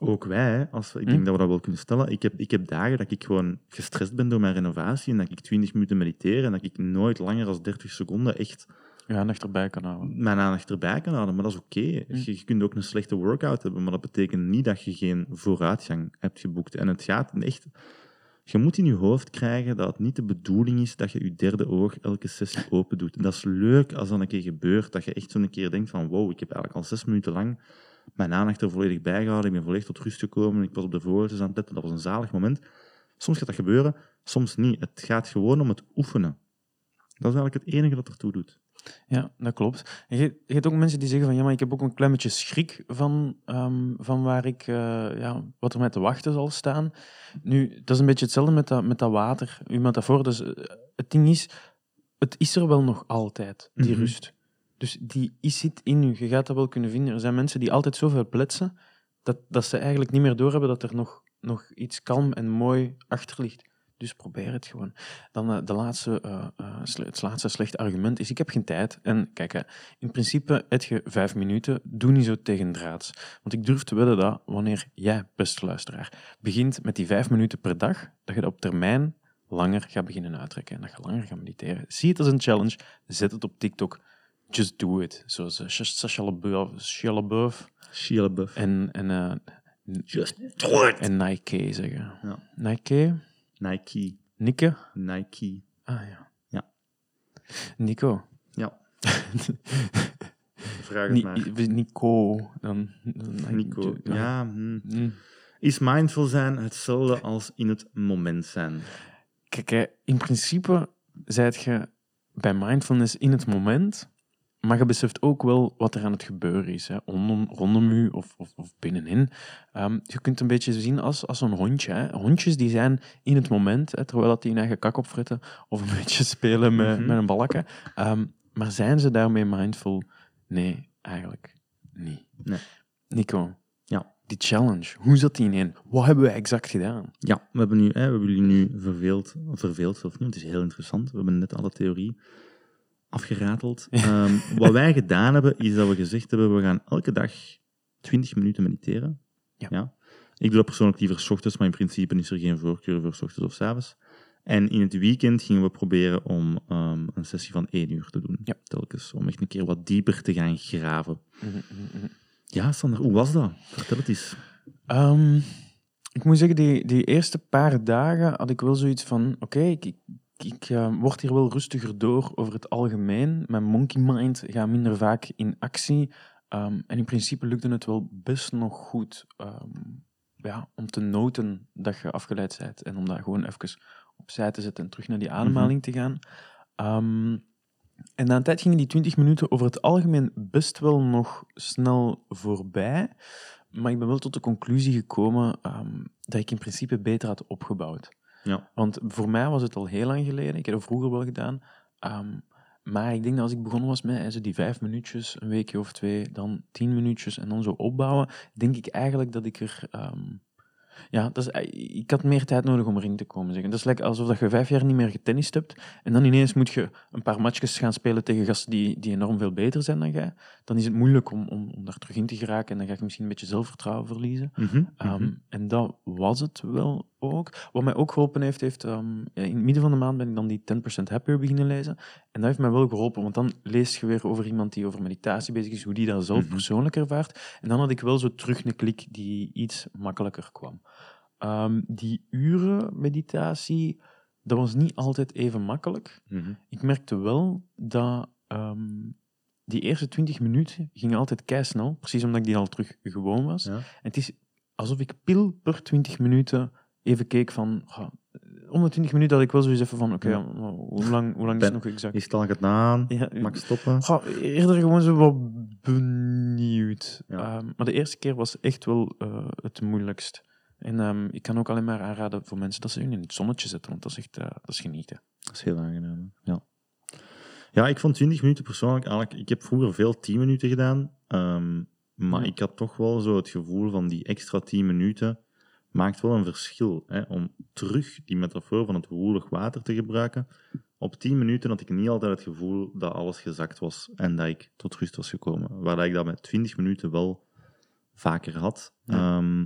Ook wij, als ik denk Hm. dat we dat wel kunnen stellen. Ik heb, ik heb dagen dat ik gewoon gestrest ben door mijn renovatie en dat ik 20 minuten mediteer en dat ik nooit langer dan 30 seconden echt Je aandacht erbij kan houden. mijn aandacht erbij kan houden. Maar dat is oké. Hm. Je, je kunt ook een slechte workout hebben, maar dat betekent niet dat je geen vooruitgang hebt geboekt. En het gaat echt... Je moet in je hoofd krijgen dat het niet de bedoeling is dat je je derde oog elke sessie open doet. En dat is leuk als dat een keer gebeurt, dat je echt zo'n keer denkt van wow, ik heb eigenlijk al zes minuten lang mijn aandacht er volledig bij gehouden, ik ben volledig tot rust gekomen, ik was op de vogeltjes aan het letten, dat was een zalig moment. Soms gaat dat gebeuren, soms niet. Het gaat gewoon om het oefenen. Dat is eigenlijk het enige dat ertoe doet. Ja, dat klopt. En je, je hebt ook mensen die zeggen van ja, maar ik heb ook een klein beetje schrik van, ehm, van waar ik, eh, ja, wat er mij te wachten zal staan. Nu, dat is een beetje hetzelfde met dat, met dat water, uw metafoor. Dus eh, het ding is, het is er wel nog altijd, die Mhm. rust. Dus die is zit in u. Je gaat dat wel kunnen vinden. Er zijn mensen die altijd zoveel pletsen, dat, dat ze eigenlijk niet meer doorhebben dat er nog, nog iets kalm en mooi achter ligt. Dus probeer het gewoon. Dan eh, de laatste, eh, eh, het laatste slechte argument is, ik heb geen tijd. En kijk, in principe heb je vijf minuten, doe niet zo tegendraads. Want ik durf te wedden dat wanneer jij, beste luisteraar, begint met die vijf minuten per dag, dat je dat op termijn langer gaat beginnen uittrekken en dat je langer gaat mediteren. Zie het als een challenge, zet het op TikTok. Just do it. Zoals uh, Sacha LaBeouf LaBeouf. en, en, eh, Just do it! en Nike zeggen. Ja. Nike? Nike. Nike? Nike. Ah ja. Ja. Nico. Ja. [LAUGHS] Vraag het Ni- maar. Nico. Dan, dan- Nico. Ja, hm. Mm. Is mindful zijn hetzelfde als in het moment zijn? Kijk, in principe zijt je bij mindfulness in het moment, maar je beseft ook wel wat er aan het gebeuren is. Hè. Rondom, rondom u of, of, of binnenin. Ehm, je kunt een beetje zien als, als een hondje. Hè. Hondjes die zijn in het moment, hè, terwijl dat die hun eigen kak opfretten of een [LAUGHS] beetje spelen met, Mhm. met een balken. Ehm, maar zijn ze daarmee mindful? Nee, eigenlijk niet. Nee. Nico, Ja. die challenge, hoe zat die in? Wat hebben wij exact gedaan? Ja, we hebben, nu, hè, we hebben jullie nu verveeld, verveeld of niet, het is heel interessant. We hebben net alle theorie afgerateld. Ehm, wat wij gedaan hebben, is dat we gezegd hebben, we gaan elke dag 20 minuten mediteren. Ja. Ik doe dat persoonlijk liever 's ochtends, maar in principe is er geen voorkeur voor 's ochtends of 's avonds. En in het weekend gingen we proberen om ehm, een sessie van één uur te doen. Ja. Telkens, om echt een keer wat dieper te gaan graven. Mhm, mhm, mhm. Ja, Sander, hoe was dat? Vertel het eens. Ehm, ik moet zeggen, die, die eerste paar dagen had ik wel zoiets van: oké, ik, ik eh, word hier wel rustiger door over het algemeen. Mijn monkey mind gaat minder vaak in actie. Ehm, en in principe lukte het wel best nog goed ehm, ja, om te noten dat je afgeleid bent en om dat gewoon even opzij te zetten en terug naar die ademhaling te gaan. Ehm, en na een tijd gingen die 20 minuten over het algemeen best wel nog snel voorbij. Maar ik ben wel tot de conclusie gekomen ehm, dat ik in principe beter had opgebouwd. Ja. Want voor mij was het al heel lang geleden. Ik heb het vroeger wel gedaan. ehm, maar ik denk dat als ik begonnen was met zo die vijf minuutjes, een weekje of twee, dan tien minuutjes en dan zo opbouwen, denk ik eigenlijk dat ik er... ehm, ja, dat is, ik had meer tijd nodig om erin te komen. Zeggen. Dat is lekker alsof dat je vijf jaar niet meer getennist hebt en dan ineens moet je een paar matchjes gaan spelen tegen gasten die, die enorm veel beter zijn dan jij. Dan is het moeilijk om, om, om daar terug in te geraken en dan ga je misschien een beetje zelfvertrouwen verliezen. Mhm, Ehm, mhm. En dat was het wel ook. Wat mij ook geholpen heeft, heeft ehm, ja, in het midden van de maand ben ik dan die 10% Happier beginnen lezen. En dat heeft mij wel geholpen, want dan lees je weer over iemand die over meditatie bezig is, hoe die dat zelf Mhm. persoonlijk ervaart. En dan had ik wel zo terug een klik die iets makkelijker kwam. Ehm, die uren meditatie, dat was niet altijd even makkelijk. Mhm. Ik merkte wel dat ehm, die eerste 20 minuten gingen altijd kei snel, precies omdat ik die al terug gewoon was. Ja. En het is alsof ik pil per 20 minuten even keek van. "Goh, om de 20 minuten had ik wel zoiets even van: oké, Ja. hoe lang, hoe lang is het nog exact? Is het al gedaan? Ja, Mag ik stoppen? Goh, eerder gewoon zo wat benieuwd. Ja. Ehm, maar de eerste keer was echt wel eh, het moeilijkst. En ehm, ik kan ook alleen maar aanraden voor mensen dat ze hun in het zonnetje zetten, want dat is echt eh, dat is genieten. Dat is heel aangenaam. hè. Ja. ja, ik vond 20 minuten persoonlijk eigenlijk... Ik heb vroeger veel 10 minuten gedaan, ehm, maar Ja. ik had toch wel zo het gevoel van die extra 10 minuten maakt wel een verschil. Hè, om terug die metafoor van het woelig water te gebruiken. Op 10 minuten had ik niet altijd het gevoel dat alles gezakt was en dat ik tot rust was gekomen. Waar ik dat met 20 minuten wel vaker had. Ja. Ehm,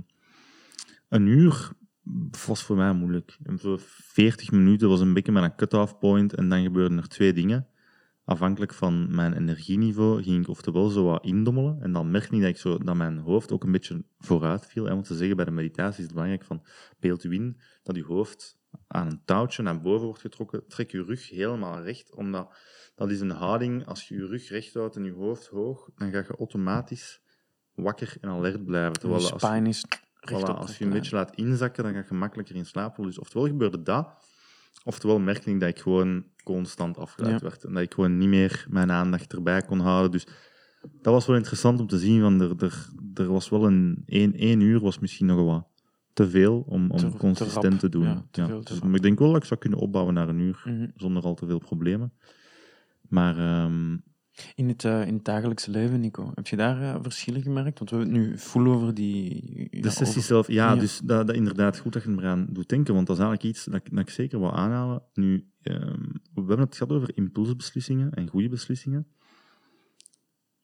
een uur was voor mij moeilijk. En zo 40 minuten was een beetje mijn cut-off point en dan gebeurden er twee dingen. Afhankelijk van mijn energieniveau ging ik oftewel zo wat indommelen en dan merkte ik dat, ik zo, dat mijn hoofd ook een beetje vooruit viel. En om te zeggen, bij de meditatie is het belangrijk van beeld u in dat uw hoofd aan een touwtje naar boven wordt getrokken. Trek je rug helemaal recht, omdat dat is een houding, als je je rug recht houdt en je hoofd hoog, dan ga je automatisch wakker en alert blijven. Terwijl als je- spine is Voilà, als je een beetje laat inzakken, dan ga je makkelijker in slaap vallen. Dus oftewel gebeurde dat, oftewel merkte ik dat ik gewoon constant afgeleid Ja. werd. En dat ik gewoon niet meer mijn aandacht erbij kon houden. Dus dat was wel interessant om te zien. Van er, er, er was wel een één, één uur was misschien nog wat te veel om, om Te- te consistent rap. te doen. Ja, te veel, te dus, maar ik denk wel dat ik zou kunnen opbouwen naar een uur Mhm. zonder al te veel problemen. Maar ehm, In het, eh, in het dagelijkse leven, Nico, heb je daar eh, verschillen gemerkt? Want we hebben het nu full over die... De ja, sessie over- zelf, ja, Ja. dus dat, dat inderdaad goed dat je me eraan doet denken, want dat is eigenlijk iets dat ik, dat ik zeker wil aanhalen. Nu, ehm, we hebben het gehad over impulsbeslissingen en goede beslissingen.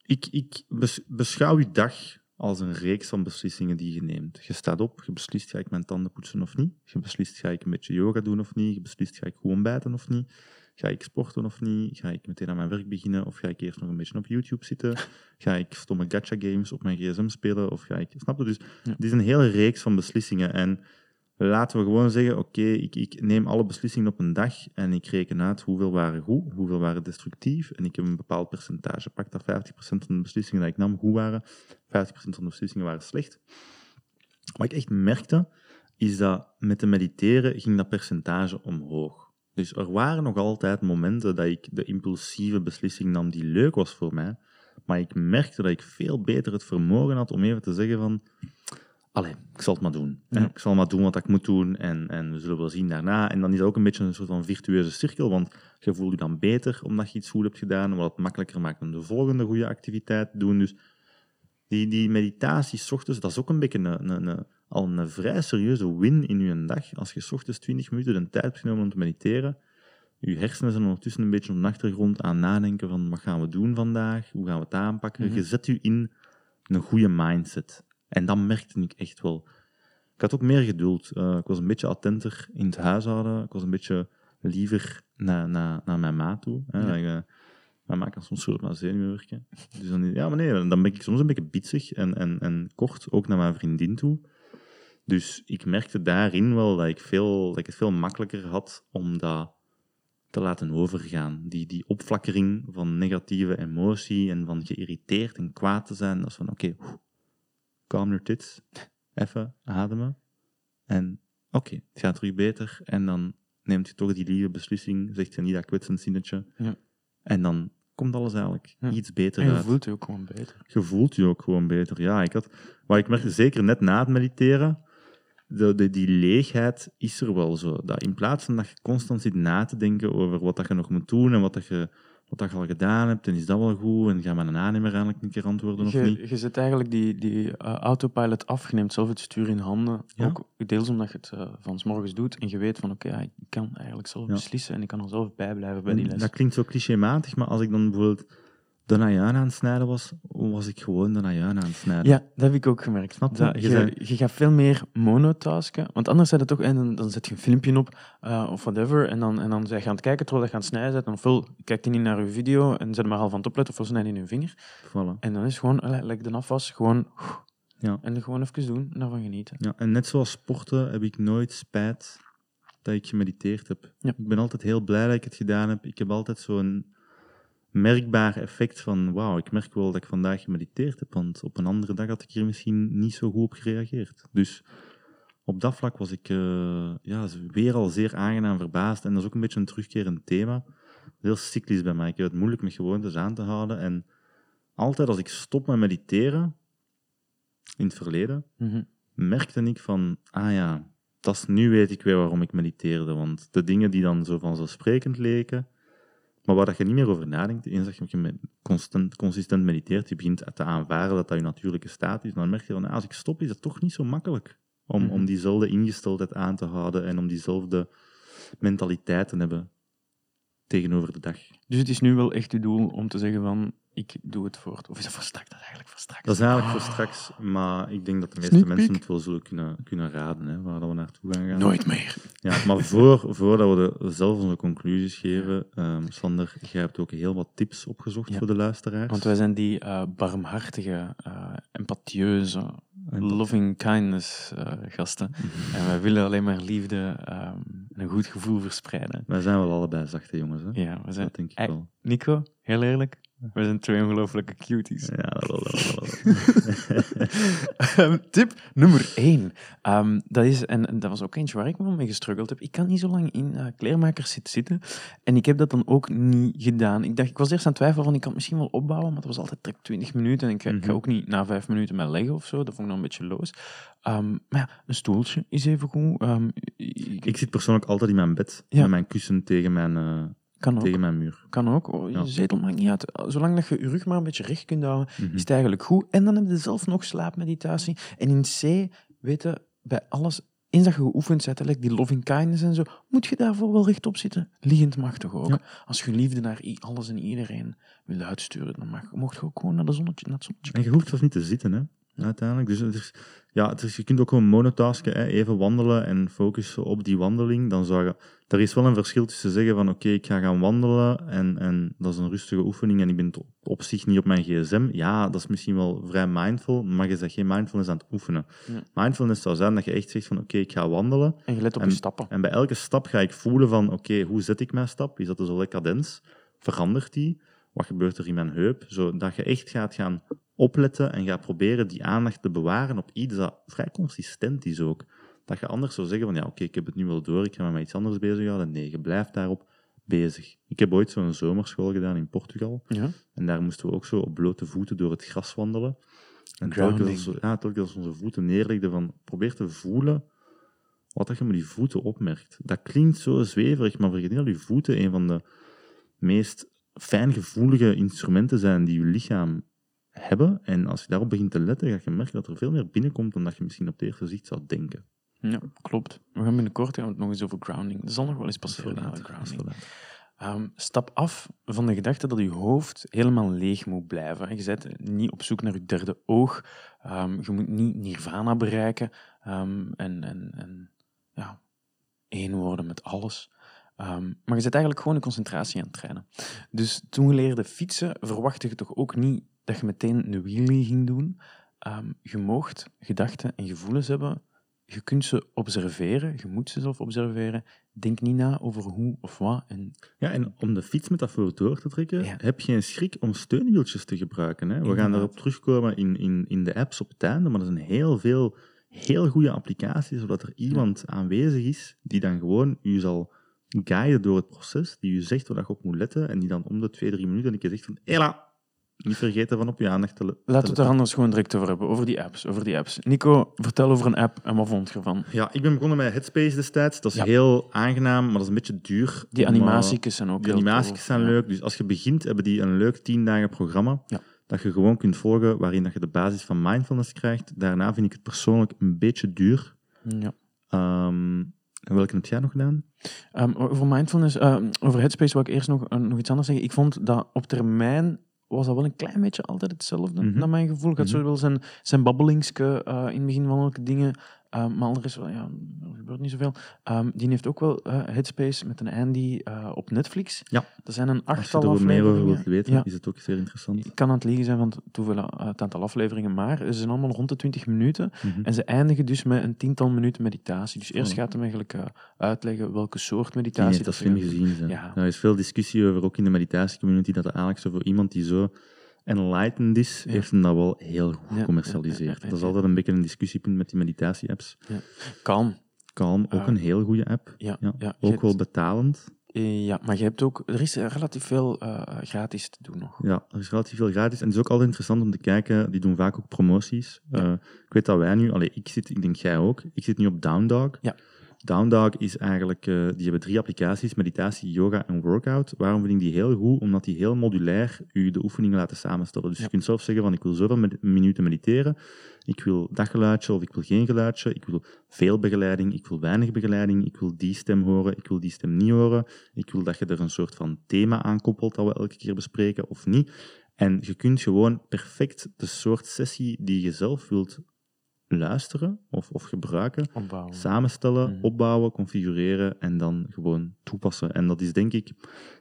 Ik, ik bes- beschouw je dag als een reeks van beslissingen die je neemt. Je staat op, je beslist ga ik mijn tanden poetsen of niet. Je beslist ga ik een beetje yoga doen of niet. Je beslist ga ik gewoon bijten of niet. Ga ik sporten of niet? Ga ik meteen aan mijn werk beginnen? Of ga ik eerst nog een beetje op YouTube zitten? Ga ik stomme gacha games op mijn gsm spelen? Of ga ik... Snap je? Dus Ja. het is een hele reeks van beslissingen. En laten we gewoon zeggen, oké, ik, ik neem alle beslissingen op een dag en ik reken uit hoeveel waren goed, hoeveel waren destructief. En ik heb een bepaald percentage. Pak dat 50% van de beslissingen die ik nam goed waren, 50% van de beslissingen waren slecht. Wat ik echt merkte, is dat met de mediteren ging dat percentage omhoog. Dus er waren nog altijd momenten dat ik de impulsieve beslissing nam die leuk was voor mij, maar ik merkte dat ik veel beter het vermogen had om even te zeggen van allee, ik zal het maar doen. Ja. Ik zal maar doen wat ik moet doen en, en we zullen wel zien daarna. En dan is dat ook een beetje een soort van virtueuze cirkel, want je voelt je dan beter omdat je iets goed hebt gedaan, wat het makkelijker maakt om de volgende goede activiteit te doen. Dus die, die meditatie 's ochtends, dat is ook een beetje een, een, een- al een vrij serieuze win in je dag. Als je 's ochtends 20 minuten de tijd hebt genomen om te mediteren, je hersenen zijn ondertussen een beetje op de achtergrond aan nadenken van wat gaan we doen vandaag, hoe gaan we het aanpakken. Mhm. Je zet je in een goede mindset. En dat merkte ik echt wel. Ik had ook meer geduld. Eh, ik was een beetje attenter in het huishouden. Ik was een beetje liever naar, naar, naar mijn ma toe. Hè. Ja. Ik, eh, mijn ma kan soms goed op mijn zenuwen werken. Dus dan, ja, maar nee, dan ben ik soms een beetje bitsig en, en, en kort, ook naar mijn vriendin toe. Dus ik merkte daarin wel dat ik, veel, dat ik het veel makkelijker had om dat te laten overgaan. Die, die opflakkering van negatieve emotie en van geïrriteerd en kwaad te zijn. Dat is van, oké, calm your tits. Even ademen. En oké, het gaat terug beter. En dan neemt je toch die lieve beslissing, zegt je niet dat kwetsend zinnetje. Ja. En dan komt alles eigenlijk Ja. iets beter En je uit voelt je ook gewoon beter. je voelt je ook gewoon beter. Ja, ik had, maar ik merkte zeker net na het mediteren, de, de, die leegheid is er wel zo. Dat in plaats van dat je constant zit na te denken over wat dat je nog moet doen en wat, dat je, wat dat je al gedaan hebt, en is dat wel goed, en ga mijn aannemer eigenlijk een keer antwoorden of niet. Je, je zet eigenlijk die, die eh, autopilot af, je neemt zelf het stuur in handen. Ja. Ook deels omdat je het eh, van s morgens doet en je weet van oké, ja, ik kan eigenlijk zelf Ja. beslissen en ik kan er zelf bij blijven bij die les. Dat klinkt zo clichématig, maar als ik dan bijvoorbeeld de najuin aan het snijden was, was ik gewoon de najuin aan het snijden. Ja, dat heb ik ook gemerkt. Snap je? Je je, zei- je gaat veel meer monotasken. Want anders zet het toch, en dan, dan zet je een filmpje op eh, of whatever. En dan, en dan zijn je aan het kijken terwijl je aan het snijden bent. Ofwel kijkt hij niet naar je video en zet maar half aan het opletten, ofwel snijdt hij in je vinger. Voilà. En dan is gewoon, allee, like de afwas, gewoon. Ja. En gewoon even doen en daarvan genieten. Ja, en net zoals sporten heb ik nooit spijt dat ik gemediteerd heb. Ja. Ik ben altijd heel blij dat ik het gedaan heb. Ik heb altijd zo'n merkbaar effect van, wauw, ik merk wel dat ik vandaag gemediteerd heb, want op een andere dag had ik hier misschien niet zo goed op gereageerd. Dus op dat vlak was ik eh, ja, weer al zeer aangenaam verbaasd. En dat is ook een beetje een terugkerend thema. Heel cyclisch bij mij. Ik heb het moeilijk met gewoontes aan te houden. En altijd als ik stop met mediteren, in het verleden, Mhm. merkte ik van, ah ja, dat is, nu weet ik weer waarom ik mediteerde. Want de dingen die dan zo vanzelfsprekend leken, maar waar dat je niet meer over nadenkt, eens dat je constant, consistent mediteert, je begint te aanvaarden dat dat je natuurlijke staat is, dan merk je van, ah, als ik stop, is het toch niet zo makkelijk om, Mhm. om diezelfde ingesteldheid aan te houden en om diezelfde mentaliteit te hebben tegenover de dag. Dus het is nu wel echt je doel om te zeggen van, ik doe het voort. Of is dat voor straks? Dat is eigenlijk voor straks. Dat is eigenlijk voor straks, maar ik denk dat de meeste Sneak mensen peek. het wel zullen kunnen, kunnen raden, hè, waar dat we naartoe gaan gaan. Nooit meer. Ja, maar voor, voordat we de, zelf onze conclusies geven, ehm, Sander, jij hebt ook heel wat tips opgezocht Ja. voor de luisteraars. Want wij zijn die eh, barmhartige, eh empathieuze, loving kindness eh, gasten. En wij willen alleen maar liefde ehm, en een goed gevoel verspreiden. Wij zijn wel allebei zachte jongens, hè? Ja, we zijn... Dat denk ik wel. Nico, heel eerlijk, we zijn twee ongelooflijke cuties. Ja. [LAUGHS] Ehm, Tip nummer 1. dat is, en en dat was ook eentje waar ik wel mee gestruggeld heb. Ik kan niet zo lang in eh kleermakers zitten zitten. En ik heb dat dan ook niet gedaan. Ik, dacht, ik was eerst aan het twijfelen van, ik kan het misschien wel opbouwen, maar dat was altijd direct 20 minuten. En ik, ga- ik ga Mhm. ook niet na vijf minuten met leggen of zo. Dat vond ik dan een beetje loos. Ehm, maar ja, een stoeltje is even goed. Ehm, ik, ik zit persoonlijk altijd in mijn bed, Ja. met mijn kussen tegen mijn, eh, kan ook. tegen mijn muur. Kan ook. Oh, je Ja. zetel maakt niet uit. Zolang dat je je rug maar een beetje recht kunt houden, Mhm. is het eigenlijk goed. En dan heb je zelf nog slaapmeditatie. En in C, weten bij alles, eens dat je geoefend bent, like die loving kindness en zo, moet je daarvoor wel rechtop zitten. Liggend mag toch ook. Ja. Als je liefde naar alles en iedereen wil uitsturen, dan mag, mocht je ook gewoon naar, de zonnetje, naar het zonnetje. En je hoeft zelfs niet te zitten, hè, uiteindelijk. Dus ja, je kunt ook gewoon monotasken, hè, even wandelen en focussen op die wandeling. Dan zou je, er is wel een verschil tussen zeggen van oké, ik ga gaan wandelen en, en dat is een rustige oefening en ik ben op, zich niet op mijn gsm. Ja, dat is misschien wel vrij mindful, maar je zegt geen mindfulness aan het oefenen. Ja. Mindfulness zou zijn dat je echt zegt van oké, ik ga wandelen En je let op En- je stappen. en bij elke stap ga ik voelen van, oké, hoe zet ik mijn stap? Is dat dus al cadens? Verandert die? Wat gebeurt er in mijn heup? Zodat je echt gaat gaan opletten en gaat proberen die aandacht te bewaren op iets dat vrij consistent is ook. Dat je anders zou zeggen van, ja, oké, ik heb het nu wel door, ik ga me met iets anders bezighouden. Nee, je blijft daarop bezig. Ik heb ooit zo'n zomerschool gedaan in Portugal. Ja? En daar moesten we ook zo op blote voeten door het gras wandelen. En telkens als, ja, telkens als onze voeten neerlegden, van probeer te voelen wat dat je met die voeten opmerkt. Dat klinkt zo zweverig, maar vergeet niet dat je voeten een van de meest fijngevoelige instrumenten zijn die je lichaam hebben. En als je daarop begint te letten, ga je merken dat er veel meer binnenkomt dan dat je misschien op het eerste zicht zou denken. ja, klopt. We gaan binnenkort gaan we het nog eens over grounding. Dat zal nog wel eens passeren, laat. grounding. Ehm, stap af van de gedachte dat je hoofd helemaal leeg moet blijven. Je bent niet op zoek naar je derde oog. Ehm, je moet niet nirvana bereiken ehm, en, en, en ja, één worden met alles. Ehm, maar je zet eigenlijk gewoon je concentratie aan het trainen. Dus toen je leerde fietsen, verwachtte je toch ook niet dat je meteen een wheelie ging doen. Ehm, je moogt gedachten en gevoelens hebben. Je kunt ze observeren, je moet ze zelf observeren. Denk niet na over hoe of wat. En Ja, en om de fietsmetafoor door te trekken, Ja. heb geen schrik om steunwieltjes te gebruiken. Hè? We gaan daarop terugkomen in, in, in de apps op het einde, maar er zijn heel veel heel goede applicaties, zodat er iemand aanwezig is die dan gewoon u zal guiden door het proces, die u zegt waar je op moet letten, en die dan om de twee, drie minuten een keer zegt van, hela, niet vergeten van op je aandacht te le- te Laten we het letten. er anders gewoon direct over hebben, over die apps. Over die apps. Nico, vertel over een app en wat vond je ervan? Ja, ik ben begonnen met Headspace destijds. Dat is Ja. heel aangenaam, maar dat is een beetje duur. Die eh, animatiekjes zijn ook Die animatiekjes tof, zijn ja. leuk. Dus als je begint, hebben die een leuk tien dagen programma. Ja. Dat je gewoon kunt volgen, waarin dat je de basis van mindfulness krijgt. Daarna vind ik het persoonlijk een beetje duur. Ja. Ehm, en welke heb jij nog gedaan? Ehm, over mindfulness, ehm, over Headspace wil ik eerst nog, eh, nog iets anders zeggen. Ik vond dat op termijn was dat wel een klein beetje altijd hetzelfde, Mhm. naar mijn gevoel. Ik had Mhm. zo wel zijn, zijn babbelingske eh, in het begin van welke dingen. Ehm, maar er is wel, ja, er gebeurt niet zoveel. Ehm, die heeft ook wel eh, Headspace met een Andy eh, op Netflix. Ja. Er zijn een Als je achttal er meer over afleveringen. wilt weten, Ja. is het ook zeer interessant. Ik kan aan het liegen zijn van het, eh, het aantal afleveringen, maar ze zijn allemaal rond de 20 minuten. Mhm. En ze eindigen dus met een tiental minuten meditatie. Dus eerst Oh. gaat hem eigenlijk uitleggen welke soort Die meditatie heeft dat slim doen. gezien. Ja. Er is veel discussie over, ook in de meditatiecommunity, dat er eigenlijk zo voor iemand die zo enlightened is, Ja. heeft hem dat wel heel goed gecommercialiseerd. Dat is altijd een beetje een discussiepunt met die meditatie-apps. Calm. Calm, ook een heel goede app. Ja, Ook hebt- wel betalend. eh, ja, maar je hebt ook... Er is relatief veel eh, gratis te doen nog. Ja, er is relatief veel gratis. En het is ook altijd interessant om te kijken, die doen vaak ook promoties. Ja. Eh, ik weet dat wij nu, allee, ik zit, ik denk jij ook, ik zit nu op Downdog. Ja. Downdog is eigenlijk, eh, die hebben drie applicaties, meditatie, yoga en workout. Waarom vind ik die heel goed? Omdat die heel modulair u de oefeningen laten samenstellen. Dus Ja. je kunt zelf zeggen van, ik wil zoveel med- minuten mediteren, ik wil dat geluidje of ik wil geen geluidje, ik wil veel begeleiding, ik wil weinig begeleiding, ik wil die stem horen, ik wil die stem niet horen, ik wil dat je er een soort van thema aan koppelt dat we elke keer bespreken of niet. En je kunt gewoon perfect de soort sessie die je zelf wilt luisteren of, of gebruiken, Opbouwen. samenstellen, Mhm. opbouwen, configureren en dan gewoon toepassen. En dat is denk ik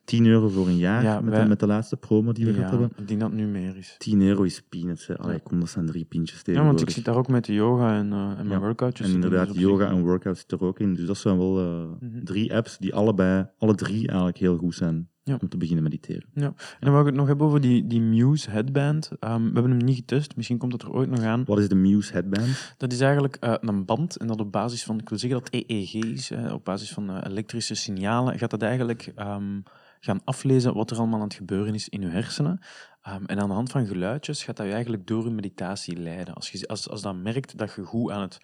10 euro voor een jaar Ja, met, wij- de, met de laatste promo die we gehad Ja, hebben. ik denk dat het nu meer is. 10 euro is peanuts. Hè. Allee, Ja. kom, dat zijn drie pintjes Ja, tegenwoordig. want ik zit daar ook met de yoga en, eh, en mijn Ja, workoutjes. En inderdaad, dus zich- yoga en workout zit er ook in. Dus dat zijn wel eh, Mhm. drie apps die allebei, alle drie eigenlijk heel goed zijn Ja. om te beginnen mediteren. En dan wou ik het nog hebben over die, die Muse headband. Ehm, we hebben hem niet getest, misschien komt het er ooit nog aan. Wat is de Muse Headband? Dat is eigenlijk eh, een band en dat op basis van, ik wil zeggen dat EEG is, eh, op basis van eh, elektrische signalen, gaat dat eigenlijk ehm, gaan aflezen wat er allemaal aan het gebeuren is in je hersenen. Ehm, en aan de hand van geluidjes gaat dat je eigenlijk door je meditatie leiden. Als je als, als dat merkt dat je goed aan het,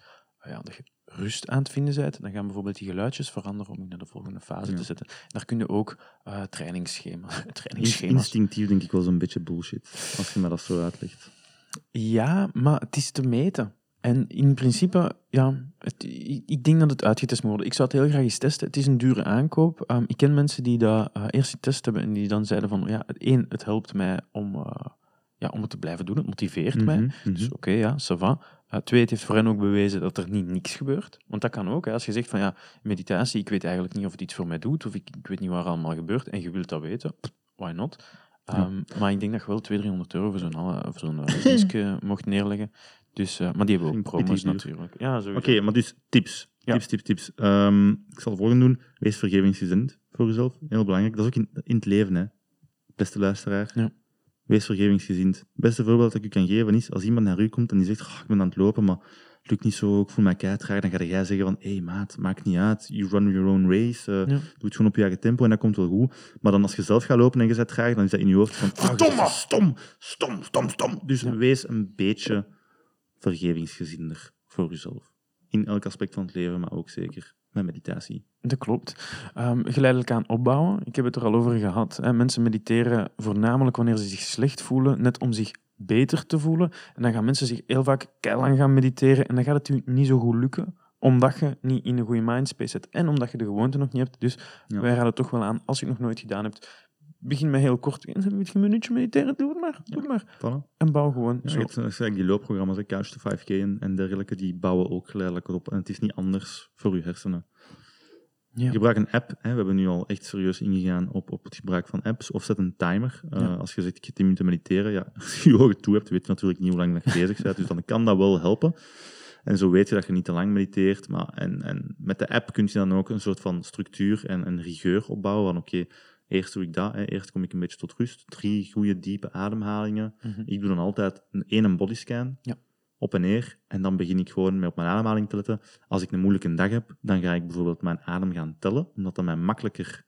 ja, dat je rust aan het vinden bent, dan gaan bijvoorbeeld die geluidjes veranderen om je naar de volgende fase Ja. te zetten. Daar kun je ook eh trainingsschema, [LAUGHS] In- trainingsschema's Instinctief denk ik wel zo'n beetje bullshit, als je me dat zo uitlegt. Ja, maar het is te meten. En in principe, ja, het, ik, denk dat het uitgetest moet worden. Ik zou het heel graag eens testen. Het is een dure aankoop. Ehm, ik ken mensen die dat eh, eerst getest hebben en die dan zeiden van, ja, het één, het helpt mij om, eh, ja, om het te blijven doen. Het motiveert mij. Mhm, mhm. Dus oké, ja, ça va. Eh, twee, het heeft voor hen ook bewezen dat er niet niks gebeurt. Want dat kan ook. Hè. Als je zegt van, ja, meditatie, ik weet eigenlijk niet of het iets voor mij doet, of ik, ik weet niet waar allemaal gebeurt, en je wilt dat weten, why not? Ehm, Maar ik denk dat je wel 200, 300 euro voor zo'n zo'n uh, [LAUGHS] disc mocht neerleggen. Dus, eh, maar die hebben ook promos natuurlijk. Ja, Oké, maar dus tips. Ja. Tips, tips, tips. Ehm, ik zal het volgende doen. Wees vergevingsgezind voor jezelf. Heel belangrijk. Dat is ook in, in het leven, hè. Beste luisteraar. Ja. Wees vergevingsgezind. Het beste voorbeeld dat ik u kan geven is, als iemand naar u komt en die zegt, "Goh, ik ben aan het lopen, maar het lukt niet zo, ik voel mij keihard, dan ga jij zeggen van, hé hey, maat, maakt niet uit, you run your own race, eh, Ja. doe het gewoon op je eigen tempo en dat komt wel goed. Maar dan als je zelf gaat lopen en je zet traag, dan is dat in je hoofd van, verdomme, stom, stom, stom, stom. Dus Ja. wees een beetje vergevingsgezinder voor jezelf. In elk aspect van het leven, maar ook zeker met meditatie. Dat klopt. Ehm, geleidelijk aan opbouwen. Ik heb het er al over gehad. Hè. Mensen mediteren voornamelijk wanneer ze zich slecht voelen, net om zich beter te voelen. En dan gaan mensen zich heel vaak keilang gaan mediteren en dan gaat het u niet zo goed lukken, omdat je niet in een goede mindspace zit en omdat je de gewoonte nog niet hebt. Dus Ja. wij raden toch wel aan, als je het nog nooit gedaan hebt, begin met heel kort. Wil je een minuutje mediteren? Doe het maar. Doe het maar. Voilà. En bouw gewoon Ja, zo. je hebt, die loopprogramma's, Couch to 5K en, en dergelijke, die bouwen ook geleidelijk op. En het is niet anders voor je hersenen. Ja. Gebruik een app. Hè. We hebben nu al echt serieus ingegaan op, op het gebruik van apps. Of zet een timer. Eh. Als je zegt, ik ga 10 minuten mediteren, ja, [LAUGHS] als je je ogen toe hebt, weet je natuurlijk niet hoe lang je bezig bent. Dus dan kan dat wel helpen. En zo weet je dat je niet te lang mediteert. Maar, en, en met de app kun je dan ook een soort van structuur en een rigueur opbouwen. Van oké, eerst doe ik dat. Hè. Eerst kom ik een beetje tot rust. Drie goede, diepe ademhalingen. Mhm. Ik doe dan altijd een één bodyscan. Ja. Op en neer. En dan begin ik gewoon met op mijn ademhaling te letten. Als ik een moeilijke dag heb, dan ga ik bijvoorbeeld mijn adem gaan tellen. Omdat dat mij makkelijker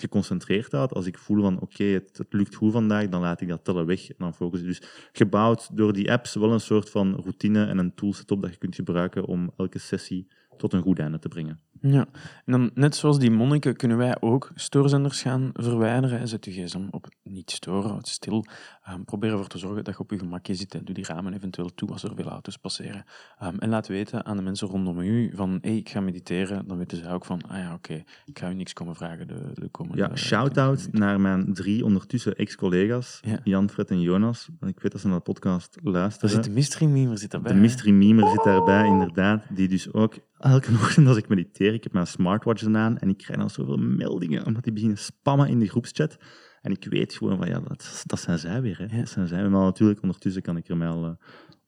geconcentreerd houdt. Als ik voel van, oké, het, het lukt goed vandaag, dan laat ik dat tellen weg. En dan focus ik. Dus gebouwd door die apps wel een soort van routine en een toolset op dat je kunt gebruiken om elke sessie tot een goed einde te brengen. Ja, en dan net zoals die monniken kunnen wij ook stoorzenders gaan verwijderen. Zet je gsm op niet storen, houd stil. Um, probeer ervoor te zorgen dat je op je gemakje zit en doe die ramen eventueel toe als er veel auto's passeren. Um, en laat weten aan de mensen rondom u van, hé, hey, ik ga mediteren. Dan weten zij ook van, ah ja, oké, ik ga u niks komen vragen de, de komende... Ja, shout-out naar mijn drie ondertussen ex-collega's, Ja. Jan, Fred en Jonas. Ik weet dat ze naar de podcast luisteren. zit de mystery memer zit daarbij. De mystery memer zit daarbij, inderdaad. Die dus ook elke [LAUGHS] ochtend als ik mediteer, ik heb mijn smartwatch aan en ik krijg dan zoveel meldingen, omdat die beginnen spammen in de groepschat. En ik weet gewoon van, ja, dat, dat zijn zij weer. Hè. Ja. Dat zijn zij. Maar natuurlijk, ondertussen kan ik er mij al eh,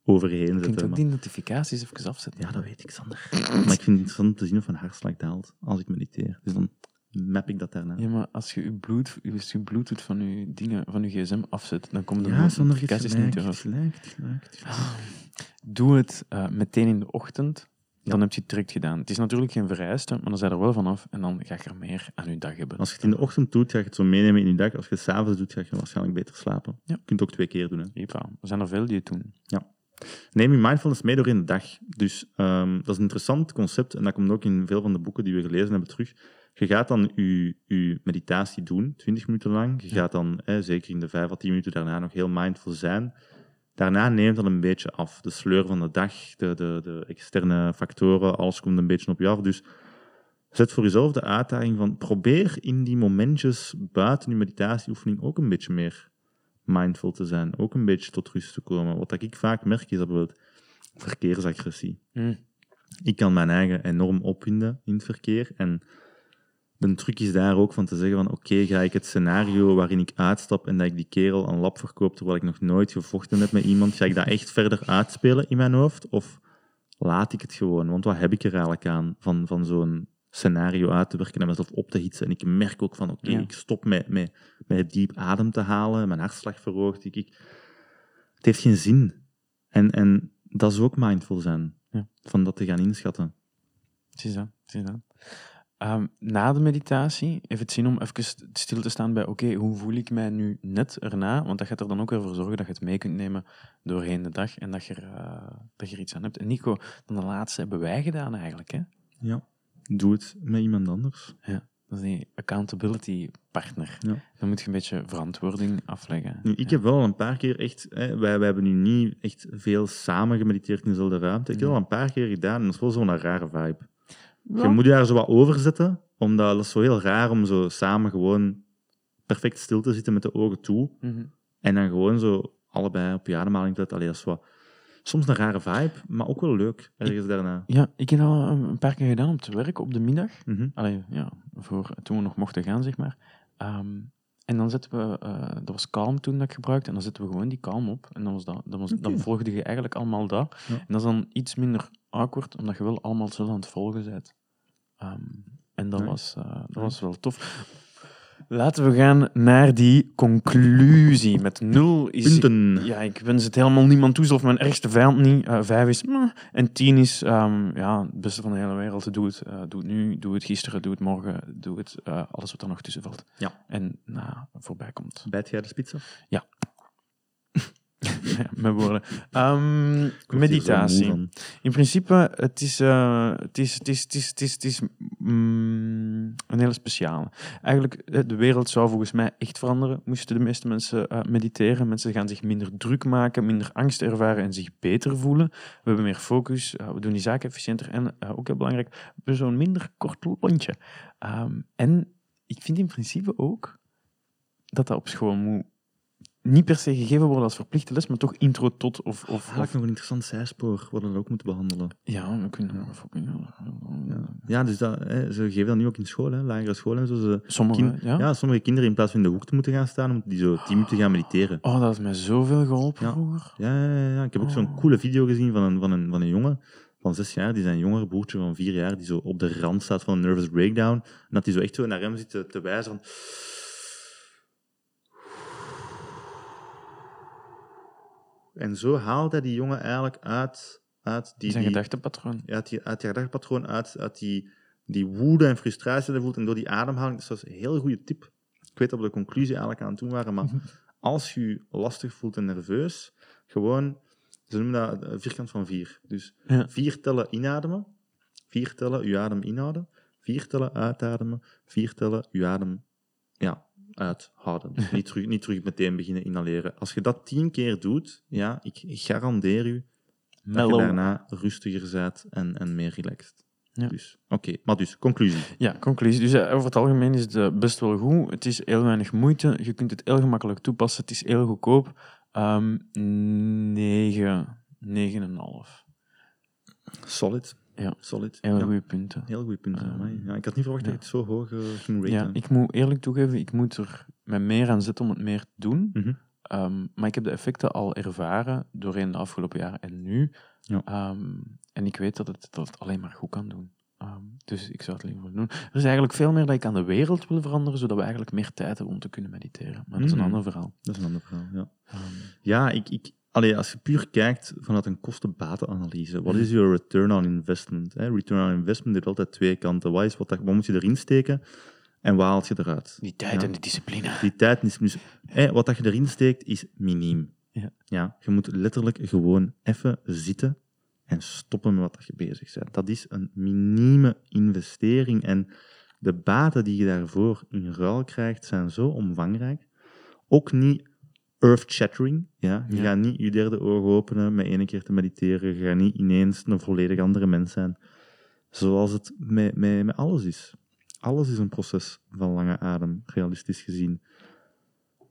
overheen Je kunt zetten. ook maar- die notificaties even afzetten. Ja, dat weet ik, Sander. [LAUGHS] maar ik vind het interessant om te zien of mijn hartslag daalt als ik mediteer. Dus dan map ik dat daarna. Ja, maar als je je, bloed, als je bluetooth van je, dingen, van je gsm afzet, dan komen de Ja, je notificaties niet je je je hebt gelijk. Doe het eh, meteen in de ochtend, dan Ja. heb je het direct gedaan. Het is natuurlijk geen vereiste, maar dan zijn er wel vanaf en dan ga je er meer aan je dag hebben. Als je het in de ochtend doet, ga je het zo meenemen in je dag. Als je het s'avonds doet, ga je waarschijnlijk beter slapen. Ja. Je kunt het ook twee keer doen. Hè. Er zijn er veel die het doen. Neem je mindfulness mee door in de dag. Dus ehm, dat is een interessant concept en dat komt ook in veel van de boeken die we gelezen hebben terug. Je gaat dan je, je meditatie doen, 20 minuten lang. Je Ja. gaat dan, eh, zeker in de 5 à 10 minuten daarna, nog heel mindful zijn. Daarna neemt dat een beetje af. De sleur van de dag, de, de, de externe factoren, alles komt een beetje op je af. Dus zet voor jezelf de uitdaging van probeer in die momentjes buiten je meditatieoefening ook een beetje meer mindful te zijn. Ook een beetje tot rust te komen. Wat ik vaak merk is dat bijvoorbeeld verkeersagressie. Hm. Ik kan mijn eigen enorm opwinden in het verkeer. En de truc is daar ook van te zeggen van oké, ga ik het scenario waarin ik uitstap en dat ik die kerel een lap verkoop terwijl ik nog nooit gevochten heb met iemand, ga ik dat echt verder uitspelen in mijn hoofd? Of laat ik het gewoon? Want wat heb ik er eigenlijk aan van, van zo'n scenario uit te werken en mezelf op te hitsen? En ik merk ook van oké, Ja. ik stop met, met, met diep adem te halen, mijn hartslag verhoogt. Ik, ik, het heeft geen zin. En, en dat is ook mindful zijn. Ja. Van dat te gaan inschatten. Is dat, dat. Ehm, na de meditatie heeft het zin om even st- stil te staan bij, oké, hoe voel ik mij nu net erna? Want dat gaat er dan ook weer voor zorgen dat je het mee kunt nemen doorheen de dag en dat je er, eh, dat je er iets aan hebt. En Nico, dan de laatste hebben wij gedaan eigenlijk, hè? Ja. Doe het met iemand anders. Dat is die accountability partner. Ja. Dan moet je een beetje verantwoording afleggen. Nu, ik Ja. heb wel een paar keer echt... Hè, wij, wij hebben nu niet echt veel samen gemediteerd in dezelfde ruimte. Ik heb Ja. al een paar keer gedaan en dat is wel zo'n rare vibe. Ja. Je moet je daar zo wat over zetten, omdat het is zo heel raar om zo samen gewoon perfect stil te zitten met de ogen toe. Mhm. En dan gewoon zo allebei op je ademhaling te. Allee, dat is wat... Soms een rare vibe, maar ook wel leuk, ergens daarna. Ja, ik heb dat al een paar keer gedaan om te werken op de middag. Mhm. Allee, ja, voor toen we nog mochten gaan, zeg maar. Ehm, en dan zetten we, eh, dat was Calm toen dat ik gebruikte, en dan zetten we gewoon die Calm op. En dan, was dat, dan, was, dan volgde je eigenlijk allemaal dat. Ja. En dat is dan iets minder awkward, omdat je wel allemaal zo aan het volgen bent. Ehm, en dat, was, eh, dat was wel tof. Laten we gaan naar die conclusie. Met nul is... Punten. Ja, ik wens het helemaal niemand toe, zelfs mijn ergste vijand niet. Eh, vijf is... meh. en tien is... ehm, ja, het beste van de hele wereld. Doe het. eh, doe het nu, doe het gisteren, doe het morgen. Doe het alles wat er nog tussen valt. Ja. En nou, voorbij komt. Bijt jij de spits af? Ja, [LAUGHS] met woorden. Ehm, meditatie. In principe, het is, eh, het is, het is, het is, het is, het is mm, een hele speciale. Eigenlijk, eh, de wereld zou volgens mij echt veranderen. Moesten de meeste mensen eh, mediteren. Mensen gaan zich minder druk maken, minder angst ervaren en zich beter voelen. We hebben meer focus, we doen die zaken efficiënter en, ook heel belangrijk, we hebben zo'n minder kort lontje. Ehm, en ik vind in principe ook dat dat op school moet niet per se gegeven worden als verplichte les, maar toch intro tot of... of, Eigenlijk of nog een interessant zijspoor, wat we dan ook moeten behandelen. ja, we kunnen in. Ja, ja dus dat, hè, ze geven dat nu ook in school, hè, lagere school en zo. Ze, Sommige, ja. ja? sommige kinderen in plaats van in de hoek te moeten gaan staan, moeten die zo tien minuten gaan mediteren. Oh, dat heeft mij zoveel geholpen Ja. vroeger. Ja, ja, ja, ja. Ik heb ook zo'n Oh. coole video gezien van een, van, een, van een jongen van zes jaar, die zijn jongere broertje van vier jaar, die zo op de rand staat van een nervous breakdown. En dat hij zo echt zo naar hem zit te, te wijzen van... En zo haalt hij die jongen eigenlijk uit, uit die... Zijn die- gedachtepatroon. ja, uit, die, uit je gedachtpatroon, uit, uit die, die woede en frustratie die je voelt en door die ademhaling. Dus dat is een heel goede tip. Ik weet dat we de conclusie eigenlijk aan het doen waren, maar als je je lastig voelt en nerveus, gewoon, ze noemen dat een vierkant van vier. Dus Ja. vier tellen inademen, vier tellen je adem inhouden, Vier tellen uitademen, vier tellen je adem ja, uithouden. [LAUGHS] niet, terug, niet terug meteen beginnen inhaleren. Als je dat tien keer doet, ja, ik garandeer u dat je daarna rustiger bent en, en meer relaxed. Ja. Dus, Oké, maar dus, conclusie. Ja, conclusie. Dus eh, over het algemeen is het eh, best wel goed. Het is heel weinig moeite. Je kunt het heel gemakkelijk toepassen. Het is heel goedkoop. Ehm 9, 9,5. Solid. Ja. Solid. Heel ja. goede punten. Heel goede punten. Ehm, ja, ik had niet verwacht dat je het zo hoog eh, ging raten. Ja, ik moet eerlijk toegeven, ik moet er met meer aan zetten om het meer te doen. Mhm. Ehm, maar ik heb de effecten al ervaren doorheen de afgelopen jaren en nu. Ja. Ehm, en ik weet dat het, dat het alleen maar goed kan doen. Dus ik zou het liever doen. Er is eigenlijk veel meer dat ik aan de wereld wil veranderen, zodat we eigenlijk meer tijd hebben om te kunnen mediteren. Maar dat is een Mhm. ander verhaal. Dat is een ander verhaal, ja. Ja, ik, ik, allee, als je puur kijkt vanuit een kosten-batenanalyse, wat is je return on investment? Hè? Return on investment heeft altijd twee kanten. Wat, is wat, moet je erin steken en wat haal je eruit? die tijd Ja. en die discipline. Die tijd is dus, hè, wat dat je erin steekt is miniem. Ja. Ja, je moet letterlijk gewoon even zitten en stoppen met wat je bezig bent. Dat is een minieme investering en de baten die je daarvoor in ruil krijgt zijn zo omvangrijk. Ook niet earth-shattering. Ja? Je Ja. gaat niet je derde oog openen met één keer te mediteren. Je gaat niet ineens een volledig andere mens zijn. Zoals het met, met, met alles is. Alles is een proces van lange adem, realistisch gezien.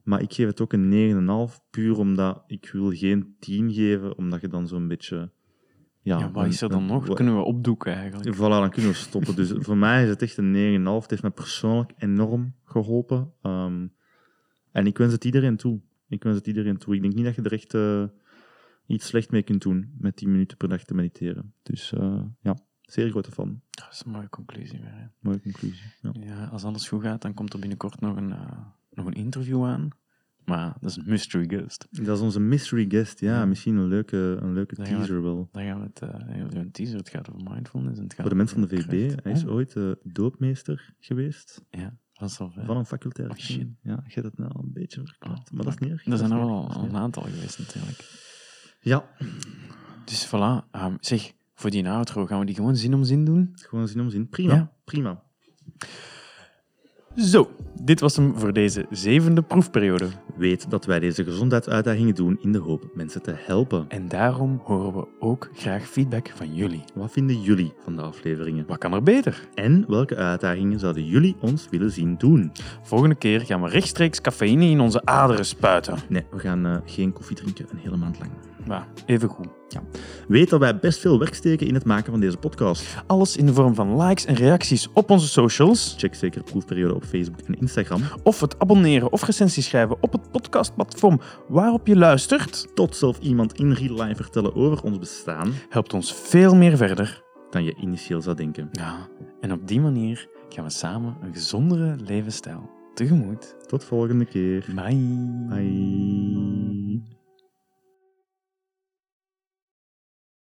Maar ik geef het ook een 9,5, puur omdat ik wil geen 10 geven, omdat je dan zo'n beetje... Ja, Ja, wat is er dan nog? Kunnen we opdoeken eigenlijk? Voilà, dan kunnen we stoppen. Dus voor mij is het echt een 9,5. Het heeft mij persoonlijk enorm geholpen. Ehm, en ik wens het iedereen toe. Ik wens het iedereen toe. Ik denk niet dat je er echt eh, iets slecht mee kunt doen met 10 minuten per dag te mediteren. Dus eh, ja, zeer grote fan. Dat is een mooie conclusie weer. hè. Mooie conclusie. Ja. Ja, als alles goed gaat, dan komt er binnenkort nog een, eh, nog een interview aan. Maar dat is een mystery guest. Dat is onze mystery guest. Ja, Ja. misschien een leuke, een leuke Dan gaan we- teaser wel. Dan gaan we het, eh, een teaser, het gaat over mindfulness. En het gaat Voor de mensen van de VB, hij is Oh, ooit eh, doopmeester geweest Ja, van een facultair. Oh, shit. Ja, je hebt het nou al een beetje verklapt. Oh, maar dat is niet erg. Er zijn er wel een aantal geweest natuurlijk. Ja, Dus voilà. Ehm, zeg, voor die outro gaan we die gewoon zin om zin doen? gewoon zin om zin. Prima, Ja. prima. Zo, dit was hem voor deze zevende proefperiode. Weet dat wij deze gezondheidsuitdagingen doen in de hoop mensen te helpen. En daarom horen we ook graag feedback van jullie. Wat vinden jullie van de afleveringen? Wat kan er beter? En welke uitdagingen zouden jullie ons willen zien doen? Volgende keer gaan we rechtstreeks cafeïne in onze aderen spuiten. Nee, we gaan eh, geen koffie drinken een hele maand lang. Maar even goed. Weet dat wij best veel werk steken in het maken van deze podcast. Alles in de vorm van likes en reacties op onze socials. Check zeker proefperiode op Facebook en Instagram. Of het abonneren of recensie schrijven op het podcastplatform waarop je luistert. Tot zelf iemand in real life vertellen over ons bestaan Helpt ons veel meer verder. dan je initieel zou denken. Ja, en op die manier gaan we samen een gezondere levensstijl tegemoet. Tot volgende keer. Bye. Bye.